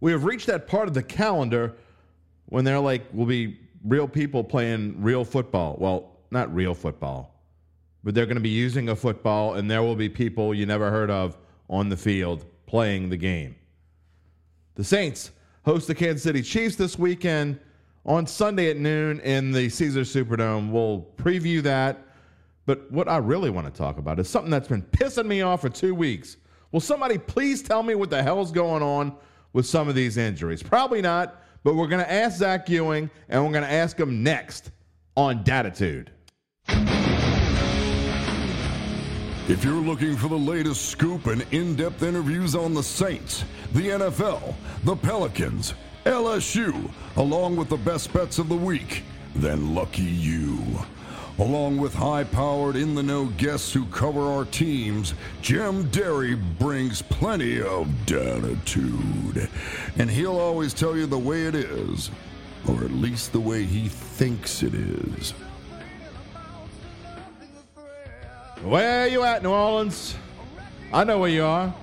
We have reached that part of the calendar when they're like, we'll be real people playing real football. Well, not real football, but they're going to be using a football, and there will be people you never heard of on the field playing the game. The Saints host the Kansas City Chiefs this weekend on Sunday at noon in the Caesar Superdome. We'll preview that. But what I really want to talk about is something that's been pissing me off for two weeks. Will somebody please tell me what the hell's going on with some of these injuries? Probably not, but we're going to ask Zach Ewing, and we're going to ask him next on Dattitude. If you're looking for the latest scoop and in depth interviews on the Saints, the NFL, the Pelicans, LSU, along with the best bets of the week, then lucky you. Along with high powered, in the know guests who cover our teams, Jim Derry brings plenty of dattitude. And he'll always tell you the way it is, or at least the way he thinks it is. Where are you at, New Orleans? I know where you are.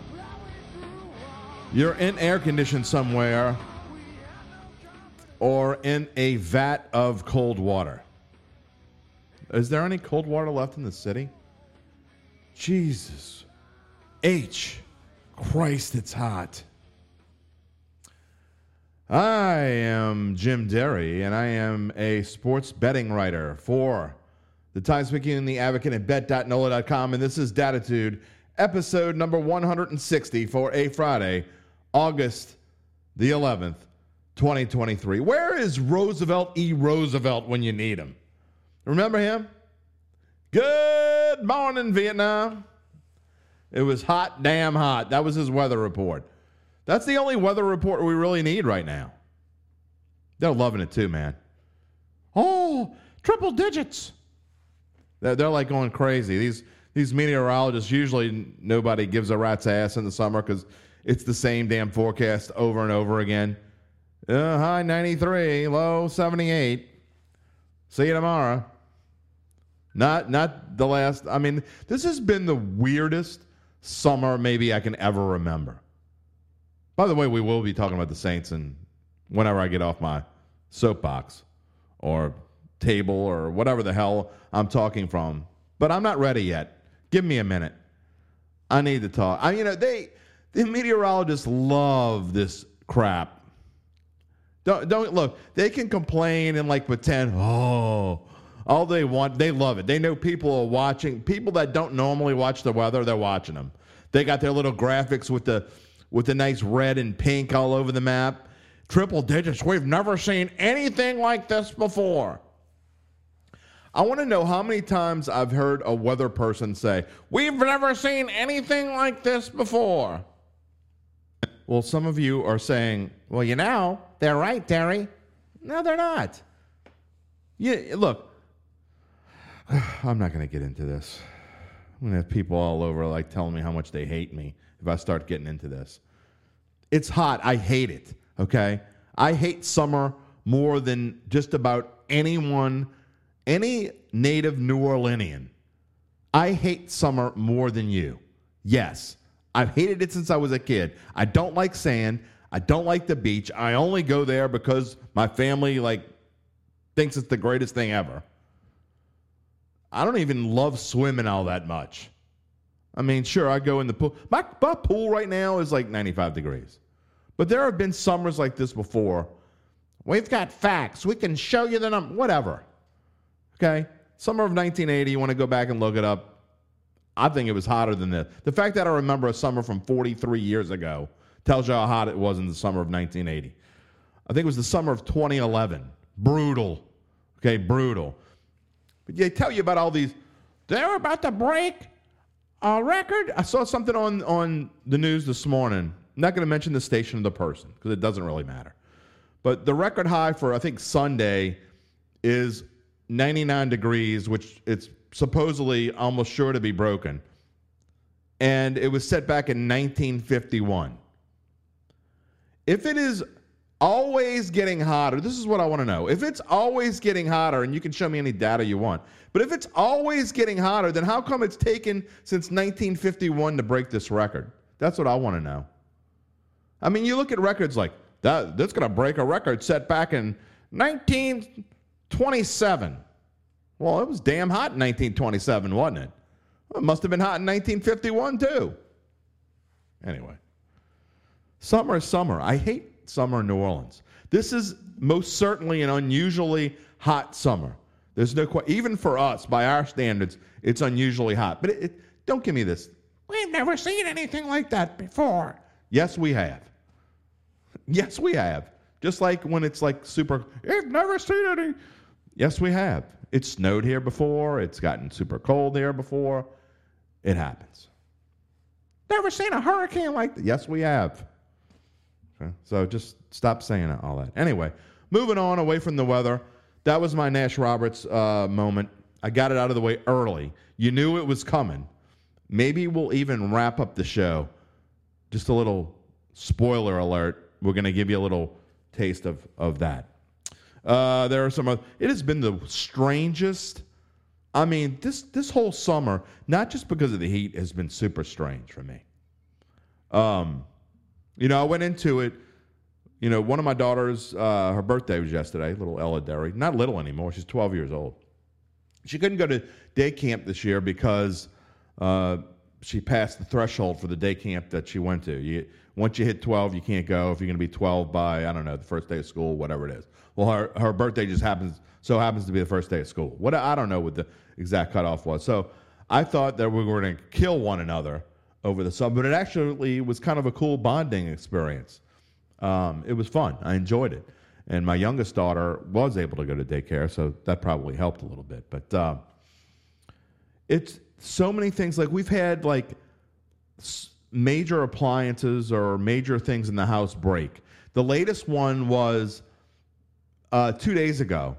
You're in air conditioned somewhere or in a vat of cold water. Is there any cold water left in the city? Jesus. H. Christ, it's hot. I am Jim Derry, and I am a sports betting writer for the Times Picayune, the Advocate, and Bet.nola.com. And this is Dattitude, episode number 160 for a Friday, August the 11th, 2023. Where is Roosevelt E. Roosevelt when you need him? Remember him? Good morning, Vietnam. It was hot, damn hot. That was his weather report. That's the only weather report we really need right now. They're loving it too, man. Oh, triple digits. They're, they're like going crazy. These these meteorologists usually nobody gives a rat's ass in the summer because it's the same damn forecast over and over again. Uh, high 93, low 78. See you tomorrow. Not not the last. I mean, this has been the weirdest summer maybe I can ever remember. By the way, we will be talking about the Saints and whenever I get off my soapbox or table or whatever the hell I'm talking from. But I'm not ready yet. Give me a minute. I need to talk. I you know they the meteorologists love this crap. Don't don't look. They can complain and like pretend. Oh, all they want. They love it. They know people are watching. People that don't normally watch the weather, they're watching them. They got their little graphics with the with the nice red and pink all over the map. Triple digits. We've never seen anything like this before. I want to know how many times I've heard a weather person say, We've never seen anything like this before. Well, some of you are saying, Well, you know, they're right, Terry. No, they're not. Yeah, look, I'm not going to get into this. I'm going to have people all over like telling me how much they hate me if I start getting into this. It's hot. I hate it. Okay. I hate summer more than just about anyone any native New Orleanian, I hate summer more than you. Yes, I've hated it since I was a kid. I don't like sand. I don't like the beach. I only go there because my family like thinks it's the greatest thing ever. I don't even love swimming all that much. I mean, sure, I go in the pool. My, my pool right now is like 95 degrees. But there have been summers like this before. We've got facts. We can show you the number. Whatever. Okay. Summer of 1980, you want to go back and look it up. I think it was hotter than this. The fact that I remember a summer from 43 years ago tells you how hot it was in the summer of 1980. I think it was the summer of 2011. Brutal. Okay, brutal. But they tell you about all these. They're about to break a record. I saw something on, on the news this morning. I'm not going to mention the station of the person because it doesn't really matter. But the record high for, I think, Sunday is 99 degrees, which it's supposedly almost sure to be broken. And it was set back in 1951. If it is always getting hotter, this is what I want to know. If it's always getting hotter, and you can show me any data you want, but if it's always getting hotter, then how come it's taken since 1951 to break this record? That's what I want to know. I mean, you look at records like That that's going to break a record set back in 1927. Well, it was damn hot in 1927, wasn't it? It must have been hot in 1951 too. Anyway, summer is summer. I hate summer in New Orleans. This is most certainly an unusually hot summer. There's no question. Even for us, by our standards, it's unusually hot. But it, it, don't give me this. We've never seen anything like that before. Yes, we have. Yes, we have. Just like when it's like super, you've never seen any. Yes, we have. It snowed here before. It's gotten super cold here before. It happens. Never seen a hurricane like that. Yes, we have. Okay, So just stop saying all that. Anyway, moving on away from the weather. That was my Nash Roberts uh, moment. I got it out of the way early. You knew it was coming. Maybe we'll even wrap up the show. Just a little spoiler alert. We're going to give you a little taste of, of that. Uh, there are some. Other, it has been the strangest. I mean, this this whole summer, not just because of the heat, has been super strange for me. Um, you know, I went into it. You know, one of my daughters, uh, her birthday was yesterday. Little Ella Derry, not little anymore. She's 12 years old. She couldn't go to day camp this year because uh, she passed the threshold for the day camp that she went to. You, once you hit 12, you can't go. If you're going to be 12 by, I don't know, the first day of school, whatever it is. Well, her, her birthday just happens, so happens to be the first day of school. What I don't know what the exact cutoff was. So I thought that we were going to kill one another over the summer, but it actually was kind of a cool bonding experience. Um, it was fun. I enjoyed it. And my youngest daughter was able to go to daycare, so that probably helped a little bit. But uh, it's so many things. Like we've had like major appliances or major things in the house break. The latest one was uh, two days ago.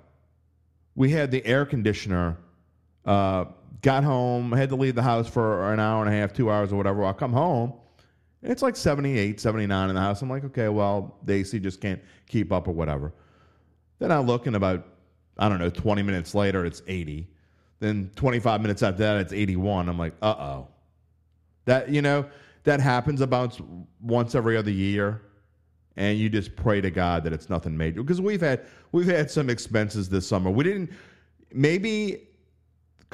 We had the air conditioner. Uh, got home, had to leave the house for an hour and a half, two hours or whatever. I come home. and It's like 78, 79 in the house. I'm like, okay, well, the AC just can't keep up or whatever. Then I look and about, I don't know, 20 minutes later, it's 80. Then 25 minutes after that, it's 81. I'm like, uh oh. That, you know, that happens about once every other year. And you just pray to God that it's nothing major. Because we've had we've had some expenses this summer. We didn't maybe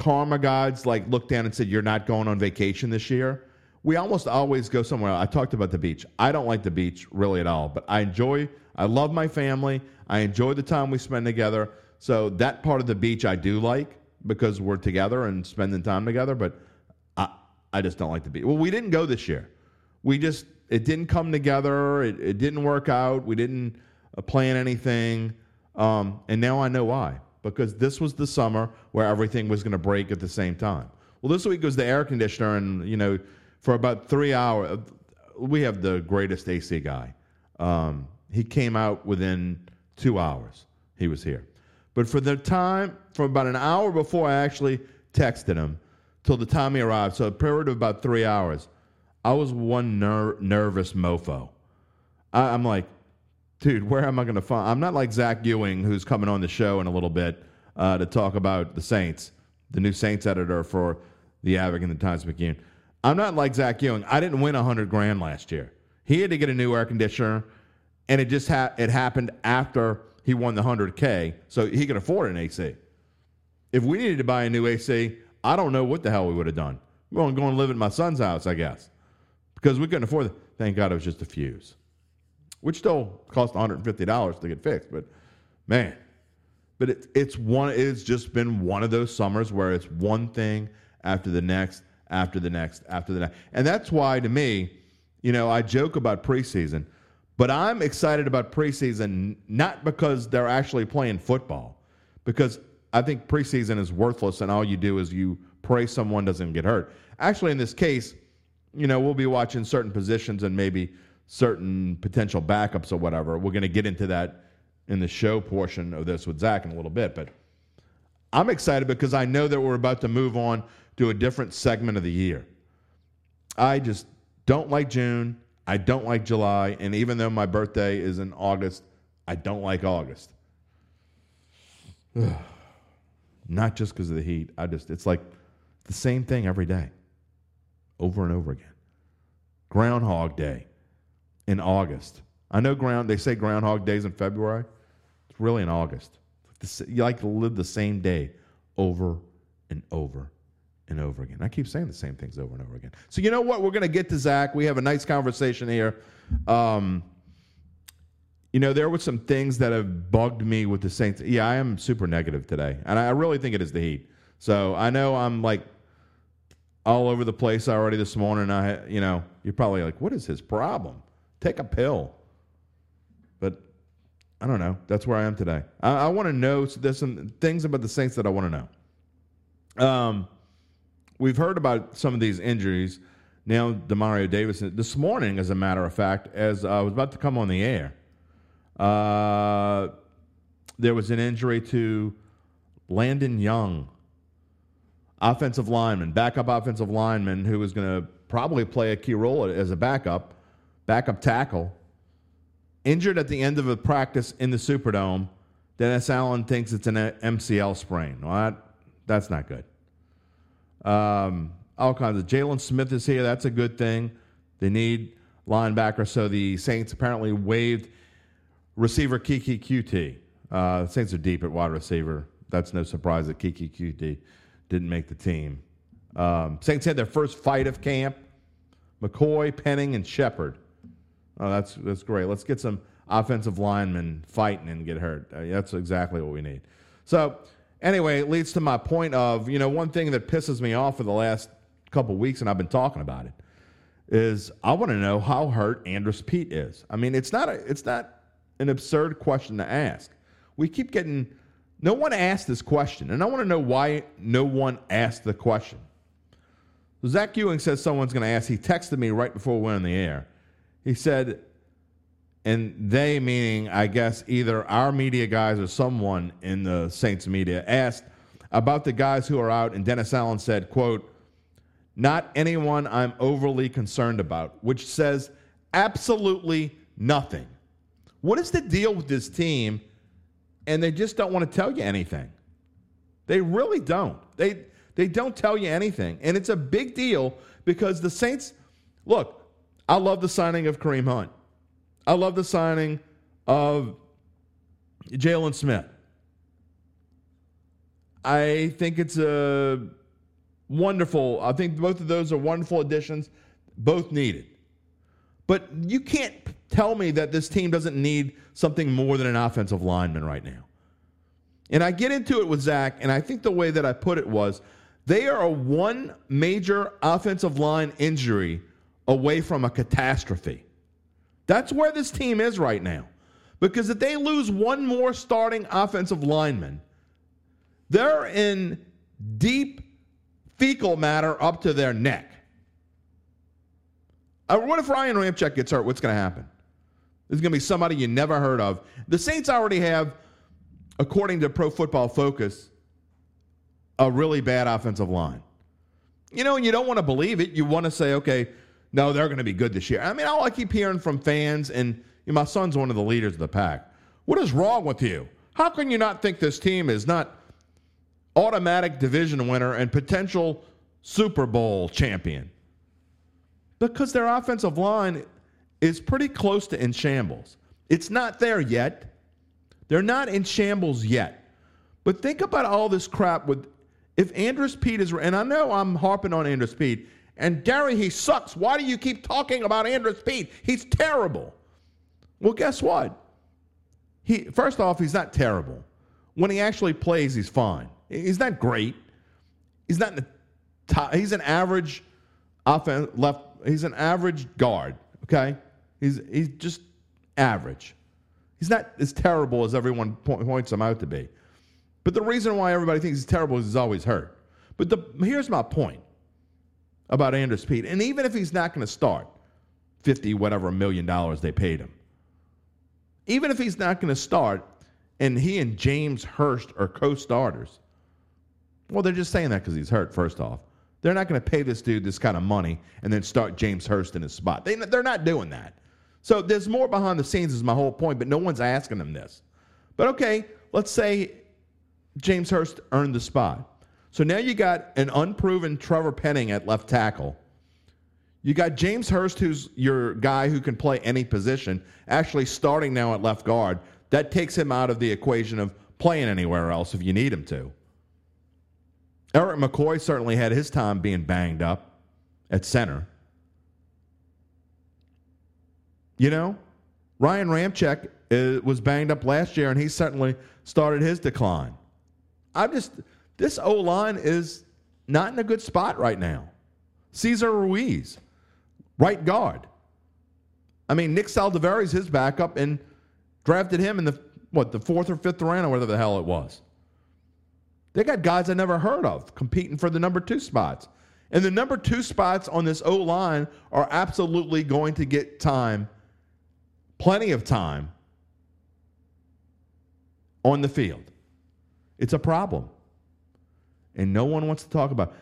karma gods like looked down and said, You're not going on vacation this year. We almost always go somewhere. I talked about the beach. I don't like the beach really at all, but I enjoy, I love my family. I enjoy the time we spend together. So that part of the beach I do like because we're together and spending time together, but I, I just don't like the beach. Well, we didn't go this year. We just, it didn't come together. It, it didn't work out. We didn't uh, plan anything. Um, and now I know why because this was the summer where everything was going to break at the same time. Well, this week was the air conditioner, and you know, for about three hours, we have the greatest AC guy. Um, he came out within two hours. He was here, but for the time, for about an hour before I actually texted him, till the time he arrived, so a period of about three hours, I was one ner- nervous mofo. I, I'm like, dude, where am I going to find? I'm not like Zach Ewing, who's coming on the show in a little bit uh, to talk about the Saints, the new Saints editor for the Advocate and the Times Picayune. I'm not like Zach Ewing. I didn't win 100 grand last year. He had to get a new air conditioner, and it just ha- it happened after he won the 100K, so he could afford an AC. If we needed to buy a new AC, I don't know what the hell we would have done. We're going to go and live at my son's house, I guess, because we couldn't afford it. Thank God it was just a fuse which still cost $150 to get fixed. But man, but it, it's one. It's just been one of those summers where it's one thing after the next, after the next, after the next, and that's why to me, you know, I joke about preseason, but I'm excited about preseason not because they're actually playing football, because I think preseason is worthless, and all you do is you pray someone doesn't get hurt. Actually, in this case, you know, we'll be watching certain positions and maybe certain potential backups or whatever. We're going to get into that in the show portion of this with Zach in a little bit, but I'm excited because I know that we're about to move on to a different segment of the year. I just don't like June. I don't like July. And even though my birthday is in August, I don't like August. Not just because of the heat. I just, it's like the same thing every day, over and over again. Groundhog Day in August. I know ground. They say Groundhog Days in February. It's really in August. You like to live the same day over and over and over again. I keep saying the same things over and over again. So you know what? We're going to get to Zach. We have a nice conversation here. Um, you know, there were some things that have bugged me with the Saints. Yeah, I am super negative today, and I really think it is the heat. So I know I'm like all over the place already this morning. I, you know, you're probably like, what is his problem? Take a pill. But I don't know. That's where I am today. I, I want to know. So there's some things about the Saints that I want to know. Um, we've heard about some of these injuries. Now, Demario Davis, this morning, as a matter of fact, as I was about to come on the air, uh, there was an injury to Landon Young, offensive lineman, backup offensive lineman, who was going to probably play a key role as a backup, backup tackle. Injured at the end of a practice in the Superdome. Dennis Allen thinks it's an MCL sprain. Well, that, that's not good. Um, all kinds of. Jalen Smith is here. That's a good thing. They need linebacker. So the Saints apparently waived receiver Keke Coutee. Uh, Saints are deep at wide receiver. That's no surprise that Keke Coutee didn't make the team. Um, Saints had their first fight of camp. McCoy, Penning, and Shepard. Oh, that's that's great. Let's get some offensive linemen fighting and get hurt. Uh, that's exactly what we need. So anyway, it leads to my point of you know one thing that pisses me off for the last couple weeks, and I've been talking about it, is I want to know how hurt Andrus Peat is. I mean, it's not a, it's not an absurd question to ask. We keep getting, no one asked this question, and I want to know why no one asked the question. Zach Ewing says someone's going to ask. He texted me right before we went on the air. He said, and they, meaning, I guess, either our media guys or someone in the Saints media, asked about the guys who are out, and Dennis Allen said, quote, not anyone I'm overly concerned about, which says absolutely nothing. What is the deal with this team? And they just don't want to tell you anything. They really don't. They they don't tell you anything. And it's a big deal because the Saints look, I love the signing of Kareem Hunt. I love the signing of Jalen Smith. I think it's a wonderful. I think both of those are wonderful additions, both needed. But you can't tell me that this team doesn't need something more than an offensive lineman right now. And I get into it with Zach, and I think the way that I put it was they are a one major offensive line injury away from a catastrophe. That's where this team is right now. Because if they lose one more starting offensive lineman, they're in deep fecal matter up to their neck. Uh, what if Ryan Ramczyk gets hurt? What's going to happen? There's going to be somebody you never heard of. The Saints already have, according to Pro Football Focus, a really bad offensive line. You know, and you don't want to believe it. You want to say, okay, no, they're going to be good this year. I mean, all I keep hearing from fans, and you know, my son's one of the leaders of the pack. What is wrong with you? How can you not think this team is not automatic division winner and potential Super Bowl champion? because their offensive line is pretty close to in shambles. It's not there yet. They're not in shambles yet. But think about all this crap with if Andrus Peat is and I know I'm harping on Andrus Peat, and Gary, he sucks. Why do you keep talking about Andrus Peat? He's terrible. Well, guess what? He first off, he's not terrible. When he actually plays, he's fine. He's not great. He's not the top, he's an average offense left he's an average guard. Okay, he's he's just average. He's not as terrible as everyone points him out to be. But the reason why everybody thinks he's terrible is he's always hurt. But the, here's my point about Andrus Peat. And even if he's not going to start 50 whatever million dollars they paid him, even if he's not going to start and he and James Hurst are co starters, well, they're just saying that because he's hurt, first off. They're not going to pay this dude this kind of money and then start James Hurst in his spot. They, they're not doing that. So there's more behind the scenes, is my whole point, but no one's asking them this. But okay, let's say James Hurst earned the spot. So now you got an unproven Trevor Penning at left tackle. You got James Hurst, who's your guy who can play any position, actually starting now at left guard. That takes him out of the equation of playing anywhere else if you need him to. Erik McCoy certainly had his time being banged up at center. You know, Ryan Ramczyk uh, was banged up last year, and he certainly started his decline. I'm just, this O line is not in a good spot right now. Cesar Ruiz, right guard. I mean, Nick Saldiveri's his backup and drafted him in the, what, the fourth or fifth round or whatever the hell it was. They got guys I never heard of competing for the number two spots. And the number two spots on this O line are absolutely going to get time, plenty of time on the field. It's a problem. And no one wants to talk about.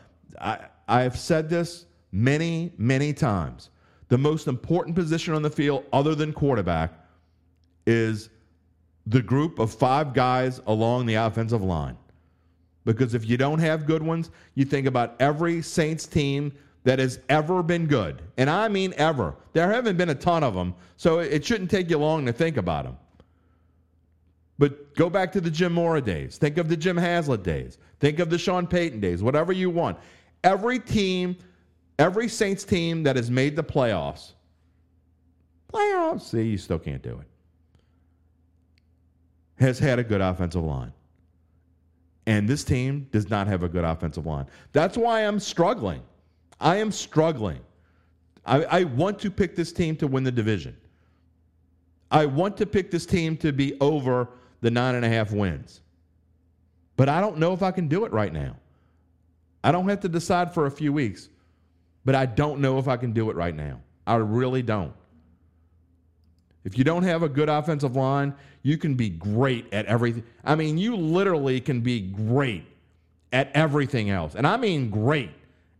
I, I have said this many, many times. The most important position on the field, other than quarterback, is the group of five guys along the offensive line. Because if you don't have good ones, you think about every Saints team that has ever been good. And I mean ever. There haven't been a ton of them, so it shouldn't take you long to think about them. But go back to the Jim Mora days. Think of the Jim Haslett days. Think of the Sean Payton days, whatever you want. Every team, every Saints team that has made the playoffs, playoffs, see, you still can't do it, has had a good offensive line. And this team does not have a good offensive line. That's why I'm struggling. I am struggling. I, I, want to pick this team to win the division. I want to pick this team to be over the nine and a half wins. But I don't know if I can do it right now. I don't have to decide for a few weeks, but I don't know if I can do it right now. I really don't. If you don't have a good offensive line, you can be great at everything. I mean, you literally can be great at everything else. And I mean great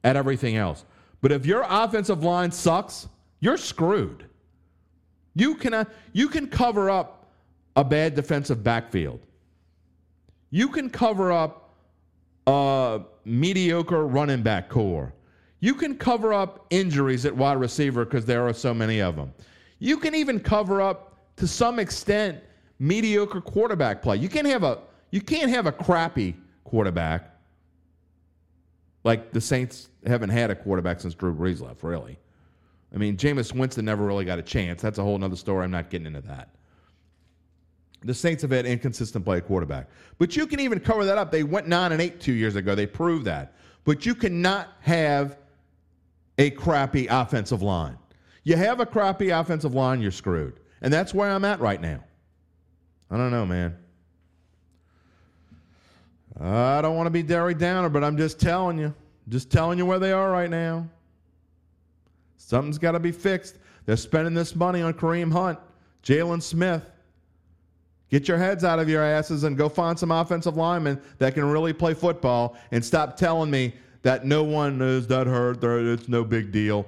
at everything else. But if your offensive line sucks, you're screwed. You can, you can cover up a bad defensive backfield. You can cover up a mediocre running back corps. You can cover up injuries at wide receiver because there are so many of them. You can even cover up to some extent mediocre quarterback play. You can't have a you can't have a crappy quarterback. Like the Saints haven't had a quarterback since Drew Brees left, really. I mean, Jameis Winston never really got a chance. That's a whole other story. I'm not getting into that. The Saints have had inconsistent play at quarterback. But you can even cover that up. They went 9 and 8 two years ago. They proved that. But you cannot have a crappy offensive line. You have a crappy offensive line, you're screwed. And that's where I'm at right now. I don't know, man. I don't want to be Derry Downer, but I'm just telling you. Just telling you where they are right now. Something's got to be fixed. They're spending this money on Kareem Hunt, Jalen Smith. Get your heads out of your asses and go find some offensive linemen that can really play football and stop telling me that no one is that hurt. It's no big deal.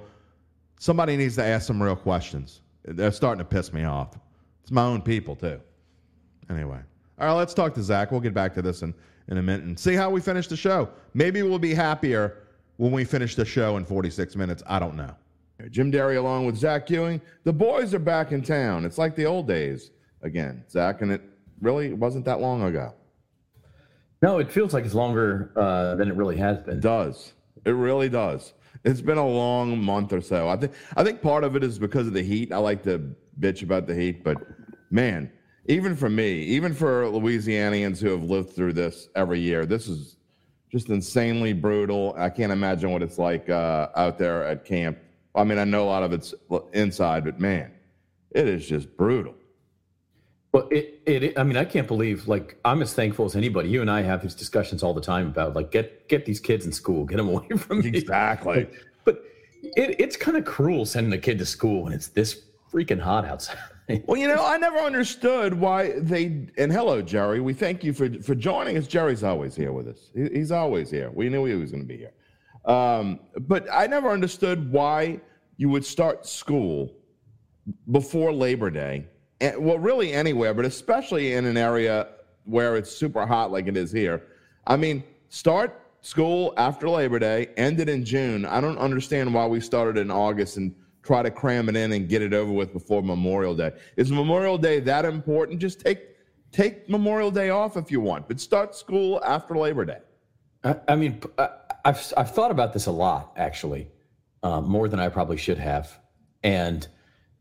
Somebody needs to ask some real questions. They're starting to piss me off. It's my own people, too. Anyway. All right, let's talk to Zach. We'll get back to this in, in a minute and see how we finish the show. Maybe we'll be happier when we finish the show in 46 minutes. I don't know. Jim Derry along with Zach Ewing. The boys are back in town. It's like the old days again, Zach, and it really wasn't that long ago. No, it feels like it's longer uh, than it really has been. It does. It really does. It's been a long month or so. I think I think part of it is because of the heat. I like to bitch about the heat, but man, even for me, even for Louisianians who have lived through this every year, this is just insanely brutal. I can't imagine what it's like uh, out there at camp. I mean, I know a lot of it's inside, but man, it is just brutal. Well, it, it, I mean, I can't believe, like, I'm as thankful as anybody. You and I have these discussions all the time about, like, get get these kids in school, get them away from me. Exactly. But, but it, it's kind of cruel sending a kid to school when it's this freaking hot outside. well, you know, I never understood why they. And hello, Jerry. We thank you for for joining us. Jerry's always here with us. He, he's always here. We knew he was going to be here. Um, but I never understood why you would start school before Labor Day well, really anywhere, but especially in an area where it's super hot like it is here. I mean, start school after Labor Day, ended in June. I don't understand why we started in August and try to cram it in and get it over with before Memorial Day. Is Memorial Day that important? Just take take Memorial Day off if you want, but start school after Labor Day. I, I mean, I've I've thought about this a lot actually, uh, more than I probably should have, and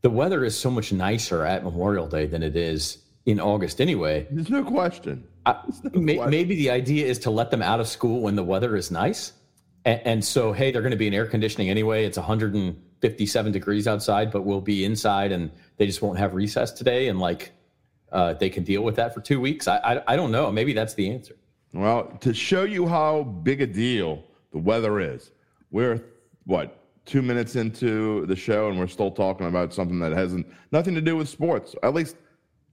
the weather is so much nicer at Memorial Day than it is in August anyway. There's no question. I, no may, question. Maybe the idea is to let them out of school when the weather is nice. And, and so, hey, they're going to be in air conditioning anyway. It's 157 degrees outside, but we'll be inside and they just won't have recess today. And like, uh, they can deal with that for two weeks. I, I, I don't know. Maybe that's the answer. Well, to show you how big a deal the weather is, we're what two minutes into the show and we're still talking about something that hasn't nothing to do with sports, at least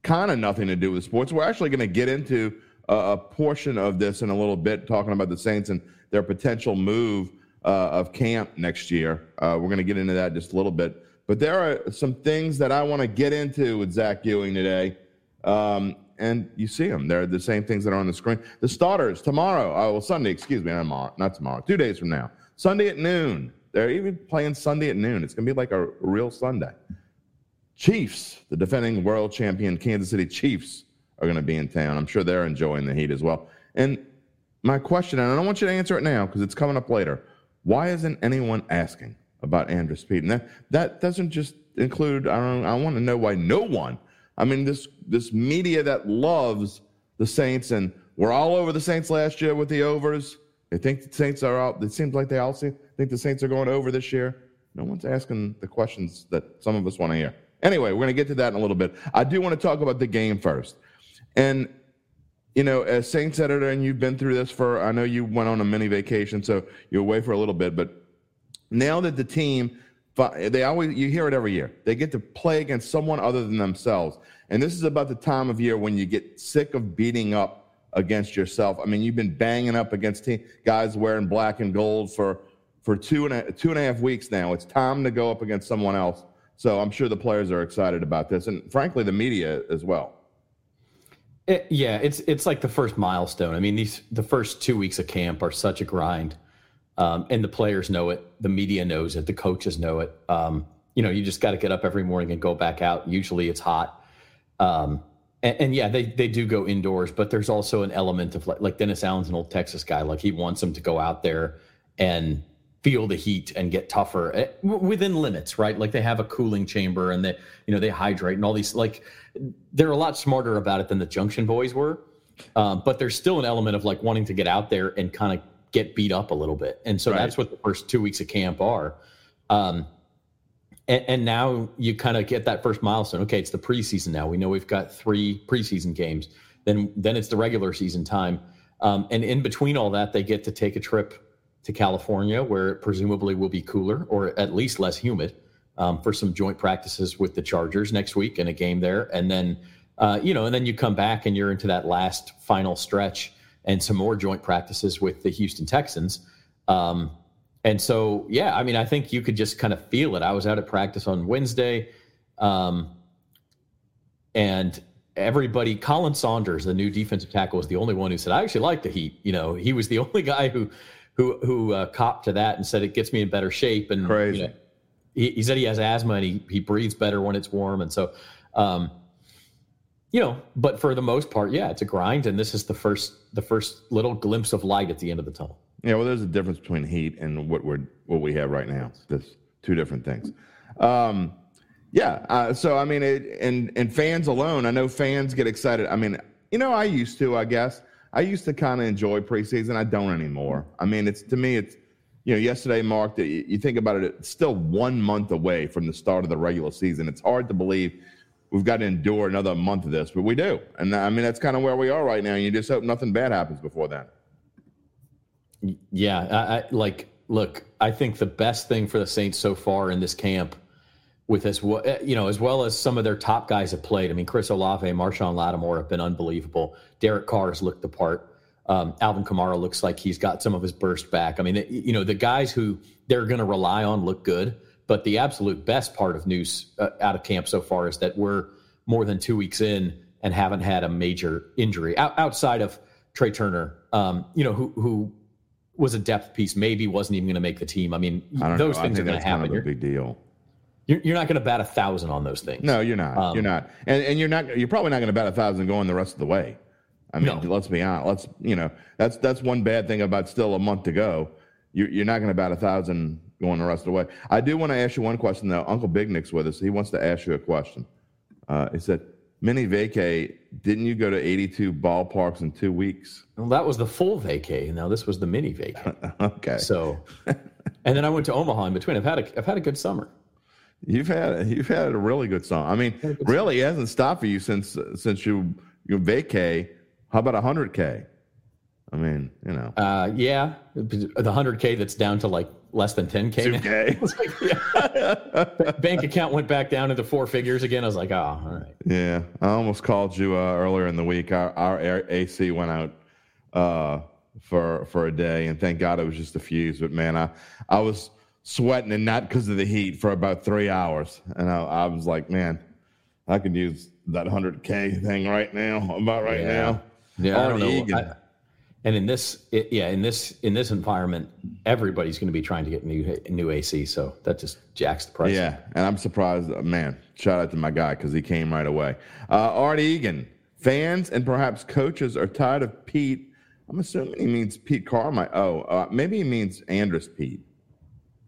kind of nothing to do with sports. We're actually going to get into a, a, portion of this in a little bit, talking about the Saints and their potential move uh, of camp next year. Uh, we're going to get into that just a little bit. But there are some things that I want to get into with Zach Ewing today. Um, and you see them. They're the same things that are on the screen. The starters tomorrow, oh, well, Sunday, excuse me, not tomorrow, not tomorrow, two days from now. Sunday at noon. They're even playing Sunday at noon. It's going to be like a real Sunday. Chiefs, the defending world champion Kansas City Chiefs, are going to be in town. I'm sure they're enjoying the heat as well. And my question, and I don't want you to answer it now because it's coming up later. Why isn't anyone asking about Andrus Peat? And that, that doesn't just include, I don't I want to know why no one. I mean, this this media that loves the Saints, and we're all over the Saints last year with the overs. They think the Saints are out. It seems like they all think the Saints are going over this year. No one's asking the questions that some of us want to hear. Anyway, we're going to get to that in a little bit. I do want to talk about the game first. And, you know, as Saints editor, and you've been through this for, I know you went on a mini vacation, so you're away for a little bit, but now that the team, they always, you hear it every year, they get to play against someone other than themselves. And this is about the time of year when you get sick of beating up against yourself. I mean, you've been banging up against guys wearing black and gold for for two and a, two and a half weeks now. It's time to go up against someone else. So I'm sure the players are excited about this, and frankly, the media as well. It, yeah, it's it's like the first milestone. I mean, these the first two weeks of camp are such a grind, um, and the players know it, the media knows it, the coaches know it. Um, you know, you just got to get up every morning and go back out. Usually, it's hot. Um, and, and, yeah, they, they do go indoors, but there's also an element of like, like Dennis Allen's an old Texas guy. Like he wants them to go out there and feel the heat and get tougher eh, within limits, right? Like they have a cooling chamber and they, you know, they hydrate and all these. Like they're a lot smarter about it than the Junction Boys were, um, but there's still an element of like wanting to get out there and kind of get beat up a little bit, and so right. that's what the first two weeks of camp are. Um, and, and now you kind of get that first milestone. Okay, it's the preseason now. We know we've got three preseason games. Then then it's the regular season time. Um, and in between all that, they get to take a trip to California, where it presumably will be cooler or at least less humid, um, for some joint practices with the Chargers next week and a game there. And then, uh, you know, and then you come back and you're into that last final stretch and some more joint practices with the Houston Texans. Um, and so, yeah, I mean, I think you could just kind of feel it. I was out at practice on Wednesday, um, and everybody, Khalen Saunders, the new defensive tackle, was the only one who said, "I actually like the Heat." You know, he was the only guy who who who uh, copped to that and said it gets me in better shape. And Crazy. You know, he, he, said he has asthma and he he breathes better when it's warm, and so. Um, you know, but for the most part, yeah, it's a grind, and this is the first the first little glimpse of light at the end of the tunnel. Yeah, well, there's a difference between heat and what we're what we have right now. There's two different things. Um, yeah, uh, so I mean, it, and and fans alone, I know fans get excited. I mean, you know, I used to, I guess, I used to kind of enjoy preseason. I don't anymore. I mean, it's to me, it's you know, yesterday marked. You think about it, it's still one month away from the start of the regular season. It's hard to believe we've got to endure another month of this, but we do. And I mean, that's kind of where we are right now. You just hope nothing bad happens before then. Yeah, I, I, like look. I think the best thing for the Saints so far in this camp, with as well, eh, you know, as well as some of their top guys have played. I mean, Chris Olave, Marshon Lattimore have been unbelievable. Derek Carr has looked the part. Um, Alvin Kamara looks like he's got some of his burst back. I mean, it, you know, the guys who they're going to rely on look good. But the absolute best part of news uh, out of camp so far is that we're more than two weeks in and haven't had a major injury outside of Trey Turner. Um, you know, who who was a depth piece, maybe wasn't even going to make the team. I mean, I those know. I things think are going to happen. Kind of a big deal. You're, you're not going to bat a thousand on those things. No, you're not. Um, you're not. And and you're not. You're probably not going to bat a thousand going the rest of the way. I mean, No. let's be honest. Let's you know that's that's one bad thing about still a month to go. You're, you're not going to bat a thousand going the rest of the way. I do want to ask you one question though. Uncle Big Nick's with us. He wants to ask you a question. Uh, he said, "Mini vacay. Didn't you go to 82 ballparks in two weeks?" Well, that was the full vacay. Now this was the mini vacay. okay. So, and then I went to Omaha in between. I've had a, I've had a good summer. You've had you've had a really good song. I mean, really, it hasn't stopped for you since since you you vacay. How about hundred k? I mean, you know, Uh, yeah, the hundred k that's down to like less than ten k. two k. Bank account went back down into four figures again. I was like, oh, all right. Yeah, I almost called you uh, earlier in the week. Our, our air- AC went out uh, for for a day, and thank God it was just a fuse. But man, I I was sweating, and not because of the heat, for about three hours, and I, I was like, man, I could use that hundred k thing right now, about right Yeah. now. Yeah, I don't know. I- and in this, it, yeah, in this in this environment, everybody's going to be trying to get new new AC. So that just jacks the price. Yeah, and I'm surprised. uh, Man, shout out to my guy because he came right away. Uh, Art Egan, fans and perhaps coaches are tired of Pete. I'm assuming he means Pete Carmichael. Oh, uh, maybe he means Andrus Peat.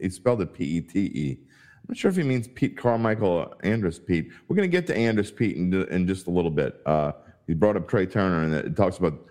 He spelled it P E T E. I'm not sure if he means Pete Carmichael or Andrus Peat. We're going to get to Andrus Peat in, in just a little bit. Uh, he brought up Trey Turner, and it talks about.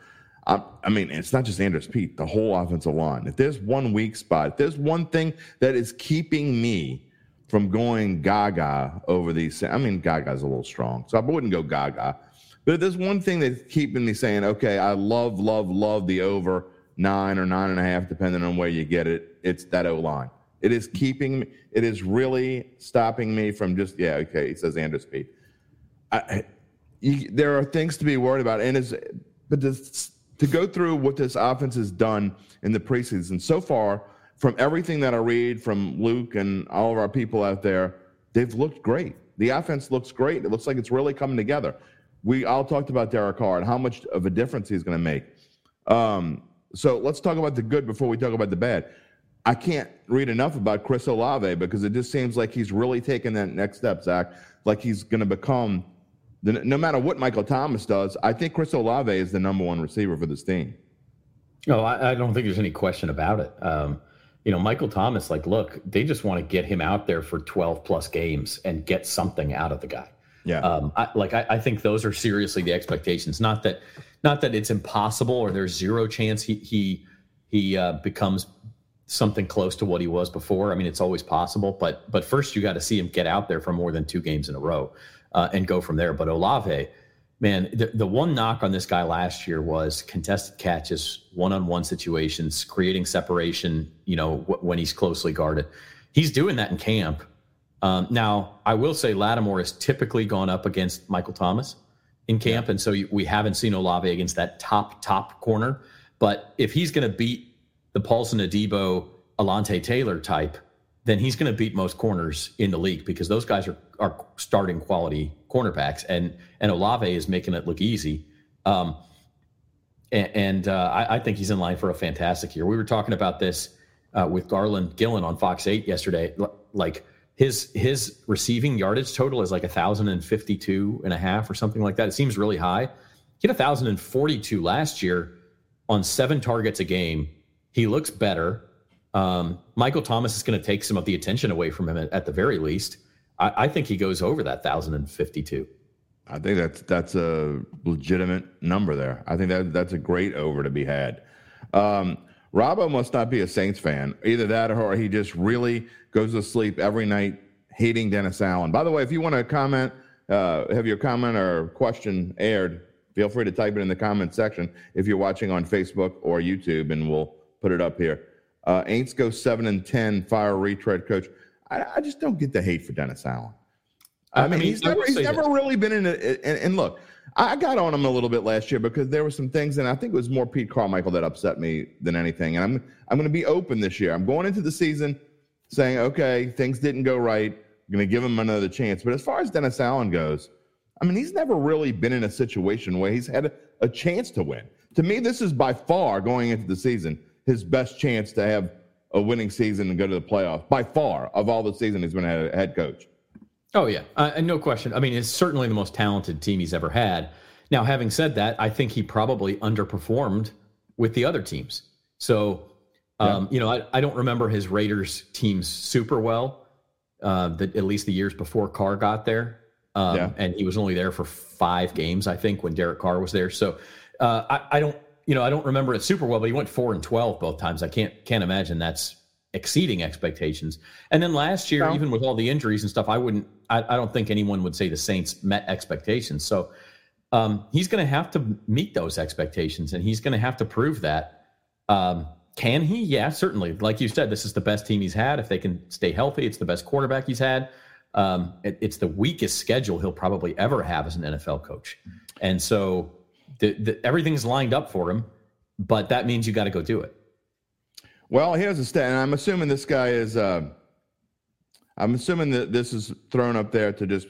I, I mean, it's not just Andrus Peat, the whole offensive line. If there's one weak spot, if there's one thing that is keeping me from going gaga over these. I mean, gaga's a little strong, so I wouldn't go gaga. But if there's one thing that's keeping me saying, okay, I love, love, love the over nine or nine and a half, depending on where you get it, it's that O line. It is keeping it is really stopping me from just, yeah, okay, he says. I, you, there are things to be worried about, and is but this, to go through what this offense has done in the preseason so far, from everything that I read from Luke and all of our people out there, they've looked great. The offense looks great. It looks like it's really coming together. We all talked about Derek Carr and how much of a difference he's going to make. Um, so let's talk about the good before we talk about the bad. I can't read enough about Chris Olave because it just seems like he's really taking that next step, Zach. Like he's going to become, the, no matter what Michael Thomas does, I think Chris Olave is the number one receiver for this team. No, I, I don't think there's any question about it. Um, you know, Michael Thomas, like, look, they just want to get him out there for 12 plus games and get something out of the guy. Yeah. Um, I, like, I, I think those are seriously the expectations. Not that, not that it's impossible or there's zero chance he he he uh, becomes something close to what he was before. I mean, it's always possible, but but first you got to see him get out there for more than two games in a row uh, and go from there. But Olave, man, the, the one knock on this guy last year was contested catches, one-on-one situations, creating separation. You know, w- when he's closely guarded, he's doing that in camp. Um, now, I will say Lattimore has typically gone up against Michael Thomas in camp, and so we haven't seen Olave against that top top corner. But if he's going to beat the Paulson Adebo, Alontae Taylor type, then he's going to beat most corners in the league because those guys are are starting quality cornerbacks, and and Olave is making it look easy. Um, and and uh, I, I think he's in line for a fantastic year. We were talking about this uh, with Garland Gillen on Fox Eight yesterday. Like his his receiving yardage total is like 1,052 and a half or something like that. It seems really high. He had a thousand and forty two last year on seven targets a game. He looks better. Um, Michael Thomas is going to take some of the attention away from him at, at the very least. I, I think he goes over that thousand and fifty two. I think that's that's a legitimate number there. I think that that's a great over to be had. Um, Robbo must not be a Saints fan. Either that or he just really goes to sleep every night hating Dennis Allen. By the way, if you want to comment, uh, have your comment or question aired, feel free to type it in the comment section if you're watching on Facebook or YouTube, and we'll put it up here. Uh, Aints go seven and ten. Fire retread coach. I, I just don't get the hate for Dennis Allen. I, I mean, mean, he's never, he's never really been in a. And, and look, I got on him a little bit last year because there were some things, and I think it was more Pete Carmichael that upset me than anything. And I'm I'm going to be open this year. I'm going into the season saying, okay, things didn't go right. I'm going to give him another chance. But as far as Dennis Allen goes, I mean, he's never really been in a situation where he's had a, a chance to win. To me, this is by far going into the season his best chance to have a winning season and go to the playoffs by far of all the season he's been a head coach. Oh yeah, uh, no question. I mean, it's certainly the most talented team he's ever had. Now, having said that, I think he probably underperformed with the other teams. So, um, yeah. you know, I, I, don't remember his Raiders teams super well. Uh, the, at least the years before Carr got there, um, yeah. and he was only there for five games, I think, when Derek Carr was there. So, uh, I, I don't, you know, I don't remember it super well, but he went four and twelve both times. I can't can't imagine that's exceeding expectations. And then last year, no. even with all the injuries and stuff, I wouldn't. I, I, don't think anyone would say the Saints met expectations. So um, he's going to have to meet those expectations, and he's going to have to prove that. Um, can he? Yeah, certainly. Like you said, this is the best team he's had. If they can stay healthy, it's the best quarterback he's had. Um, it, it's the weakest schedule he'll probably ever have as an NFL coach, and so the, the, everything's lined up for him, but that means you got to go do it. Well, here's a stat, and I'm assuming this guy is. Uh, I'm assuming that this is thrown up there to just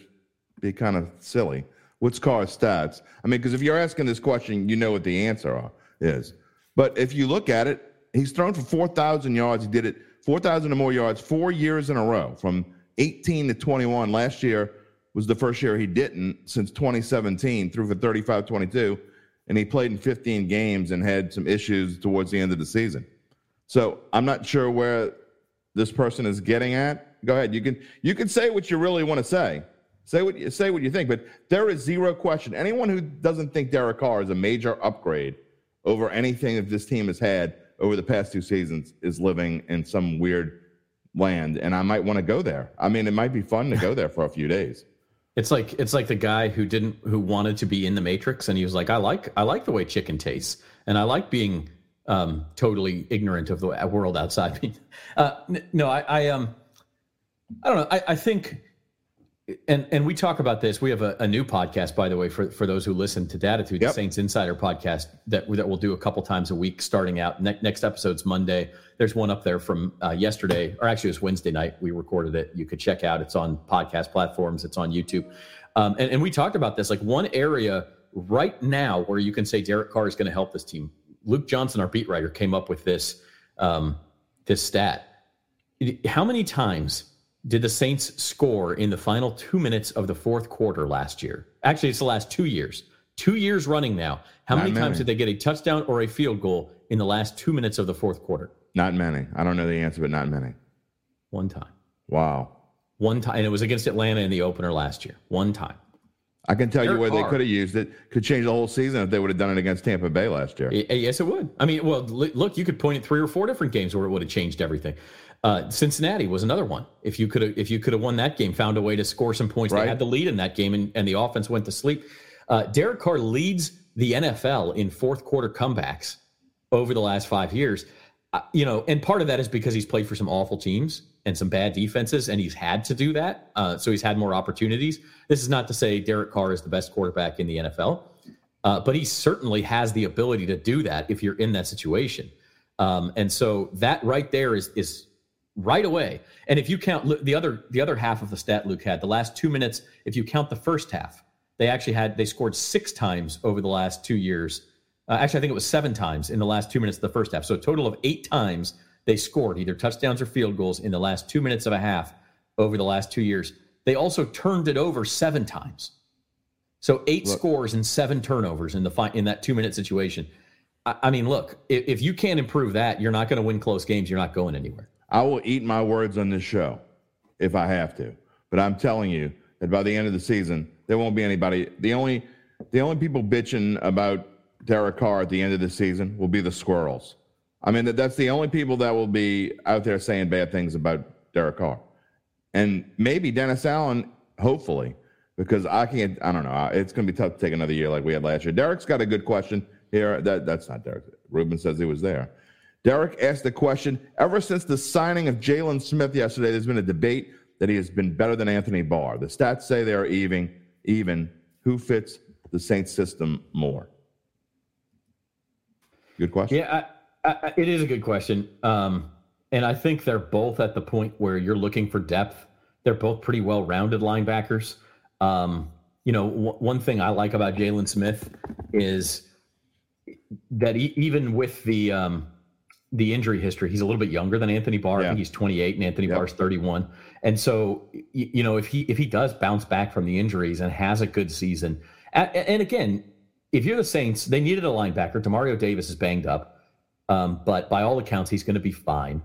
be kind of silly. What's Carr's stats? I mean, because if you're asking this question, you know what the answer are, is. But if you look at it, he's thrown for 4,000 yards. He did it 4,000 or more yards four years in a row from 18 to 21. Last year was the first year he didn't since 2017, threw for 35 22 and he played in 15 games and had some issues towards the end of the season. So I'm not sure where this person is getting at. Go ahead. You can you can say what you really want to say. Say what you say what you think. But there is zero question. Anyone who doesn't think Derek Carr is a major upgrade over anything that this team has had over the past two seasons is living in some weird land. And I might want to go there. I mean, it might be fun to go there for a few days. It's like it's like the guy who didn't who wanted to be in the Matrix, and he was like, "I like I like the way chicken tastes, and I like being um, totally ignorant of the world outside me." Uh, no, I, I um, I don't know. I, I think and and we talk about this. We have a, a, new podcast, by the way, for, for those who listen to Dattitude, yep. the Saints Insider podcast that that we'll do a couple times a week, starting out. Ne- next episode's Monday. There's one up there from uh, yesterday, or actually it was Wednesday night. We recorded it. You could check out. It's on podcast platforms. It's on YouTube. Um, and, and we talked about this. Like one area right now where you can say Derek Carr is going to help this team. Luke Johnson, our beat writer, came up with this um, this stat. How many times did the Saints score in the final two minutes of the fourth quarter last year? Actually, it's the last two years. Two years running now. How many, many times did they get a touchdown or a field goal in the last two minutes of the fourth quarter? Not many. I don't know the answer, but not many. One time. Wow. One time. And it was against Atlanta in the opener last year. One time. I can tell you where they could have used it. Could change the whole season if they would have done it against Tampa Bay last year. Yes, it would. I mean, well, look, you could point at three or four different games where it would have changed everything. Uh, Cincinnati was another one. If you could have, if you could have won that game, found a way to score some points, right. they had the lead in that game, and, and the offense went to sleep. Uh, Derek Carr leads the NFL in fourth quarter comebacks over the last five years. Uh, you know, and part of that is because he's played for some awful teams and some bad defenses, and he's had to do that. Uh, so he's had more opportunities. This is not to say Derek Carr is the best quarterback in the NFL, uh, but he certainly has the ability to do that if you're in that situation. Um, and so that right there is is right away. And if you count the other the other half of the stat Luke had, the last two minutes, if you count the first half, they actually had they scored six times over the last two years. Uh, actually, I think it was seven times in the last two minutes of the first half. So a total of eight times they scored either touchdowns or field goals in the last two minutes of a half over the last two years. They also turned it over seven times. So eight look. scores and seven turnovers in the fi- in that two minute situation. I, I mean, look, if, if you can't improve that, you're not going to win close games. You're not going anywhere. I will eat my words on this show if I have to. But I'm telling you that by the end of the season, there won't be anybody. The only the only people bitching about Derek Carr at the end of the season will be the squirrels. I mean, that's the only people that will be out there saying bad things about Derek Carr. And maybe Dennis Allen, hopefully, because I can't, I don't know. It's going to be tough to take another year like we had last year. Derek's got a good question here. That That's not Derek. Ruben says he was there. Derek asked the question Ever since the signing of Jaylon Smith yesterday, there's been a debate that he has been better than Anthony Barr. The stats say they are even. Even. Who fits the Saints system more? Good question. Yeah, I, I, it is a good question. Um, and I think they're both at the point where you're looking for depth. They're both pretty well rounded linebackers. Um, you know, w- one thing I like about Jaylon Smith is that even with the. Um, the injury history. He's a little bit younger than Anthony Barr. Yeah. I think he's 28 and Anthony yep. Barr's 31. And so, you, know, if he if he does bounce back from the injuries and has a good season, and, and again, if you're the Saints, they needed a linebacker. Demario Davis is banged up, um, but by all accounts, he's going to be fine.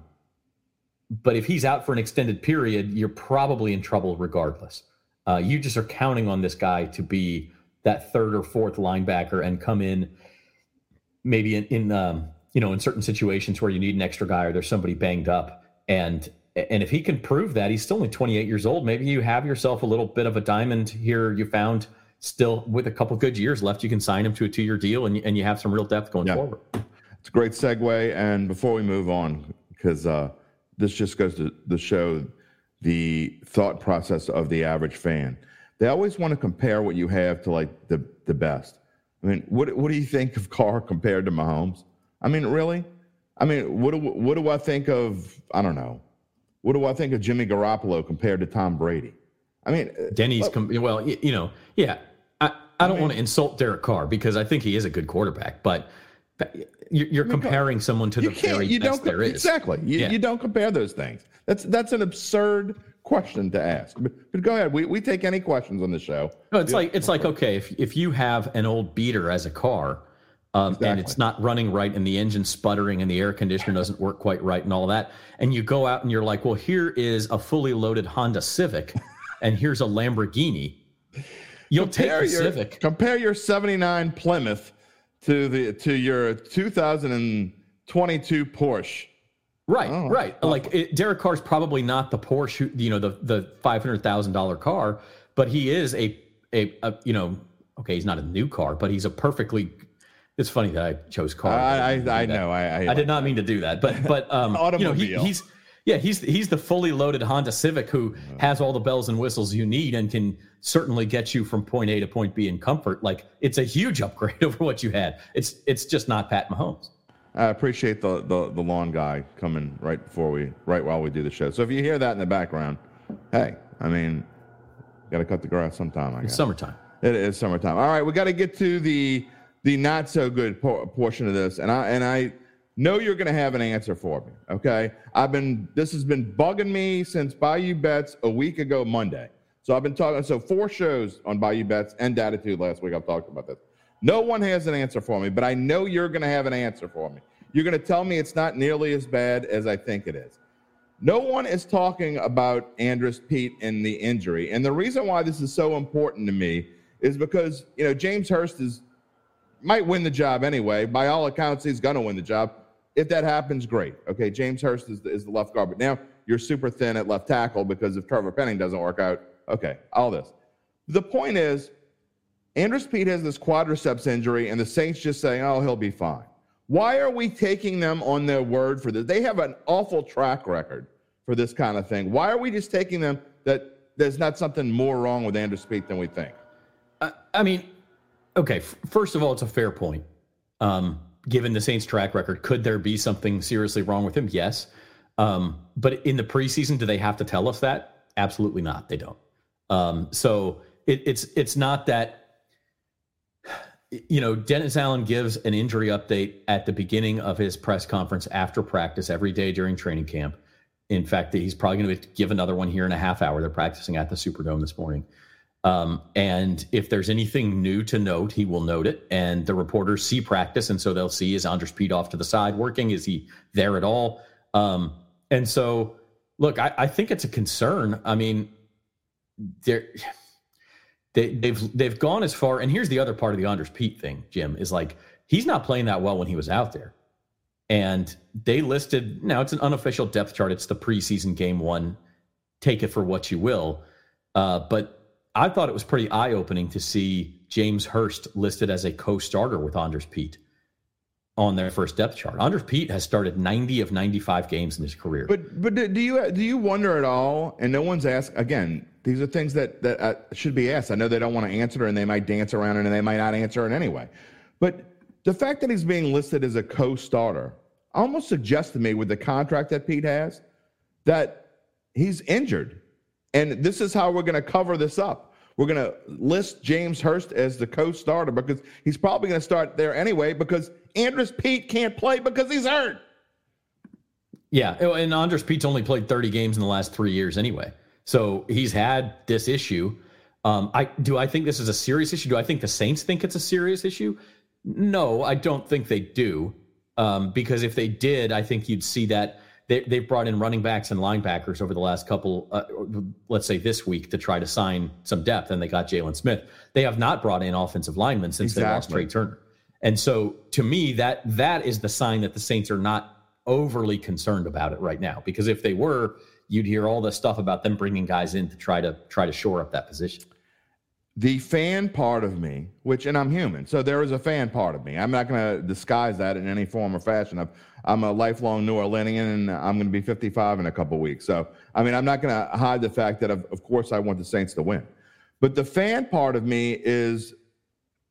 But if he's out for an extended period, you're probably in trouble regardless. Uh, you just are counting on this guy to be that third or fourth linebacker and come in maybe in, in um, you know in certain situations where you need an extra guy or there's somebody banged up and and if he can prove that he's still only 28 years old maybe you have yourself a little bit of a diamond here you found still with a couple good years left you can sign him to a two-year deal and, and you have some real depth going yeah. forward it's a great segue and before we move on because uh, this just goes to the show the thought process of the average fan they always want to compare what you have to like the the best I mean, what what do you think of Carr compared to Mahomes? I mean, really? I mean, what do what do I think of? I don't know. What do I think of Jimmy Garoppolo compared to Tom Brady? I mean, uh, Denny's. Com- well, you know, yeah. I, I don't mean, want to insult Derek Carr because I think he is a good quarterback, but you're, comparing someone to the very you best don't, there is. Exactly. You, yeah. you don't compare those things. That's that's an absurd question to ask. But, but, go ahead. We, we take any questions on the show. No, it's like it's like okay, if if you have an old beater as a car, um, exactly. and it's not running right, and the engine's sputtering, and the air conditioner doesn't work quite right, and all that, and you go out and you're like, well, here is a fully loaded Honda Civic, and here's a Lamborghini. You'll compare take the your, Civic. Compare your '79 Plymouth to the to your 2022 Porsche Right, oh, right. Oh. Like it, Derek Carr's probably not the Porsche, you know, the the five hundred thousand dollar car, but he is a, a, a you know, okay, he's not a new car, but he's a perfectly. It's funny that I chose car. I I, I know I, I, I did not mean to do that, but but um, you know he, he's yeah he's he's the fully loaded Honda Civic who has all the bells and whistles you need and can certainly get you from point A to point B in comfort. Like it's a huge upgrade over what you had. It's it's just not Pat Mahomes. I appreciate the, the, the lawn guy coming right before we, right while we do the show. So if you hear that in the background, hey, I mean, got to cut the grass sometime. I guess. It's summertime. It is summertime. All right, we got to get to the the not so good por- portion of this, and I and I know you're going to have an answer for me. Okay, I've been this has been bugging me since Bayou Bets a week ago Monday. So I've been talking. So four shows on Bayou Bets and Dattitude last week. I've talked about this. No one has an answer for me, but I know you're going to have an answer for me. You're going to tell me it's not nearly as bad as I think it is. No one is talking about Andrus Peat and the injury. And the reason why this is so important to me is because, you know, James Hurst is might win the job anyway. By all accounts, he's going to win the job. If that happens, great. Okay, James Hurst is the, is the left guard. But now you're super thin at left tackle because if Trevor Penning doesn't work out, okay, all this. The point is, Andrus Peat has this quadriceps injury, and the Saints just saying, oh, he'll be fine. Why are we taking them on their word for this? They have an awful track record for this kind of thing. Why are we just taking them that there's not something more wrong with Andrus Peat than we think? I, I mean, okay, first of all, it's a fair point. Um, given the Saints' track record, could there be something seriously wrong with him? Yes. Um, but in the preseason, do they have to tell us that? Absolutely not. They don't. Um, so it, it's it's not that you know, Dennis Allen gives an injury update at the beginning of his press conference after practice every day during training camp. In fact, he's probably going to give another one here in a half hour. They're practicing at the Superdome this morning. Um, and if there's anything new to note, he will note it. And the reporters see practice, and so they'll see is Andrus Peat off to the side working? Is he there at all? Um, and so, look, I, I think it's a concern. I mean, there they, have they've, they've gone as far. And here's the other part of the Andrus Peat thing, Jim, is like he's not playing that well when he was out there. And they listed now it's an unofficial depth chart. It's the preseason game one. Take it for what you will. Uh, but I thought it was pretty eye opening to see James Hurst listed as a co-starter with Andrus Peat on their first depth chart. Andrus Peat has started 90 of 95 games in his career. But but do you do you wonder at all? And no one's asked again. These are things that that uh, should be asked. I know they don't want to answer it, and they might dance around it, and they might not answer it anyway. But the fact that he's being listed as a co-starter almost suggests to me, with the contract that Peat has, that he's injured, and this is how we're going to cover this up. We're going to list James Hurst as the co-starter because he's probably going to start there anyway because Andrus Peat can't play because he's hurt. Yeah, and Andrus Peat's only played 30 games in the last three years anyway, so he's had this issue. Um, I do I think this is a serious issue? Do I think the Saints think it's a serious issue? No, I don't think they do. Um, because if they did, I think you'd see that they, they've brought in running backs and linebackers over the last couple, uh, let's say this week, to try to sign some depth, and they got Jaylon Smith. They have not brought in offensive linemen since exactly. they lost Trai Turner. And so, to me, that that is the sign that the Saints are not overly concerned about it right now. Because if they were, you'd hear all this stuff about them bringing guys in to try to try to shore up that position the fan part of me, which, and I'm human, so there is a fan part of me. I'm not going to disguise that in any form or fashion. i am a lifelong New Orleanian, and I'm going to be 55 in a couple weeks. So, I mean, I'm not going to hide the fact that, of, of course, I want the Saints to win. But the fan part of me is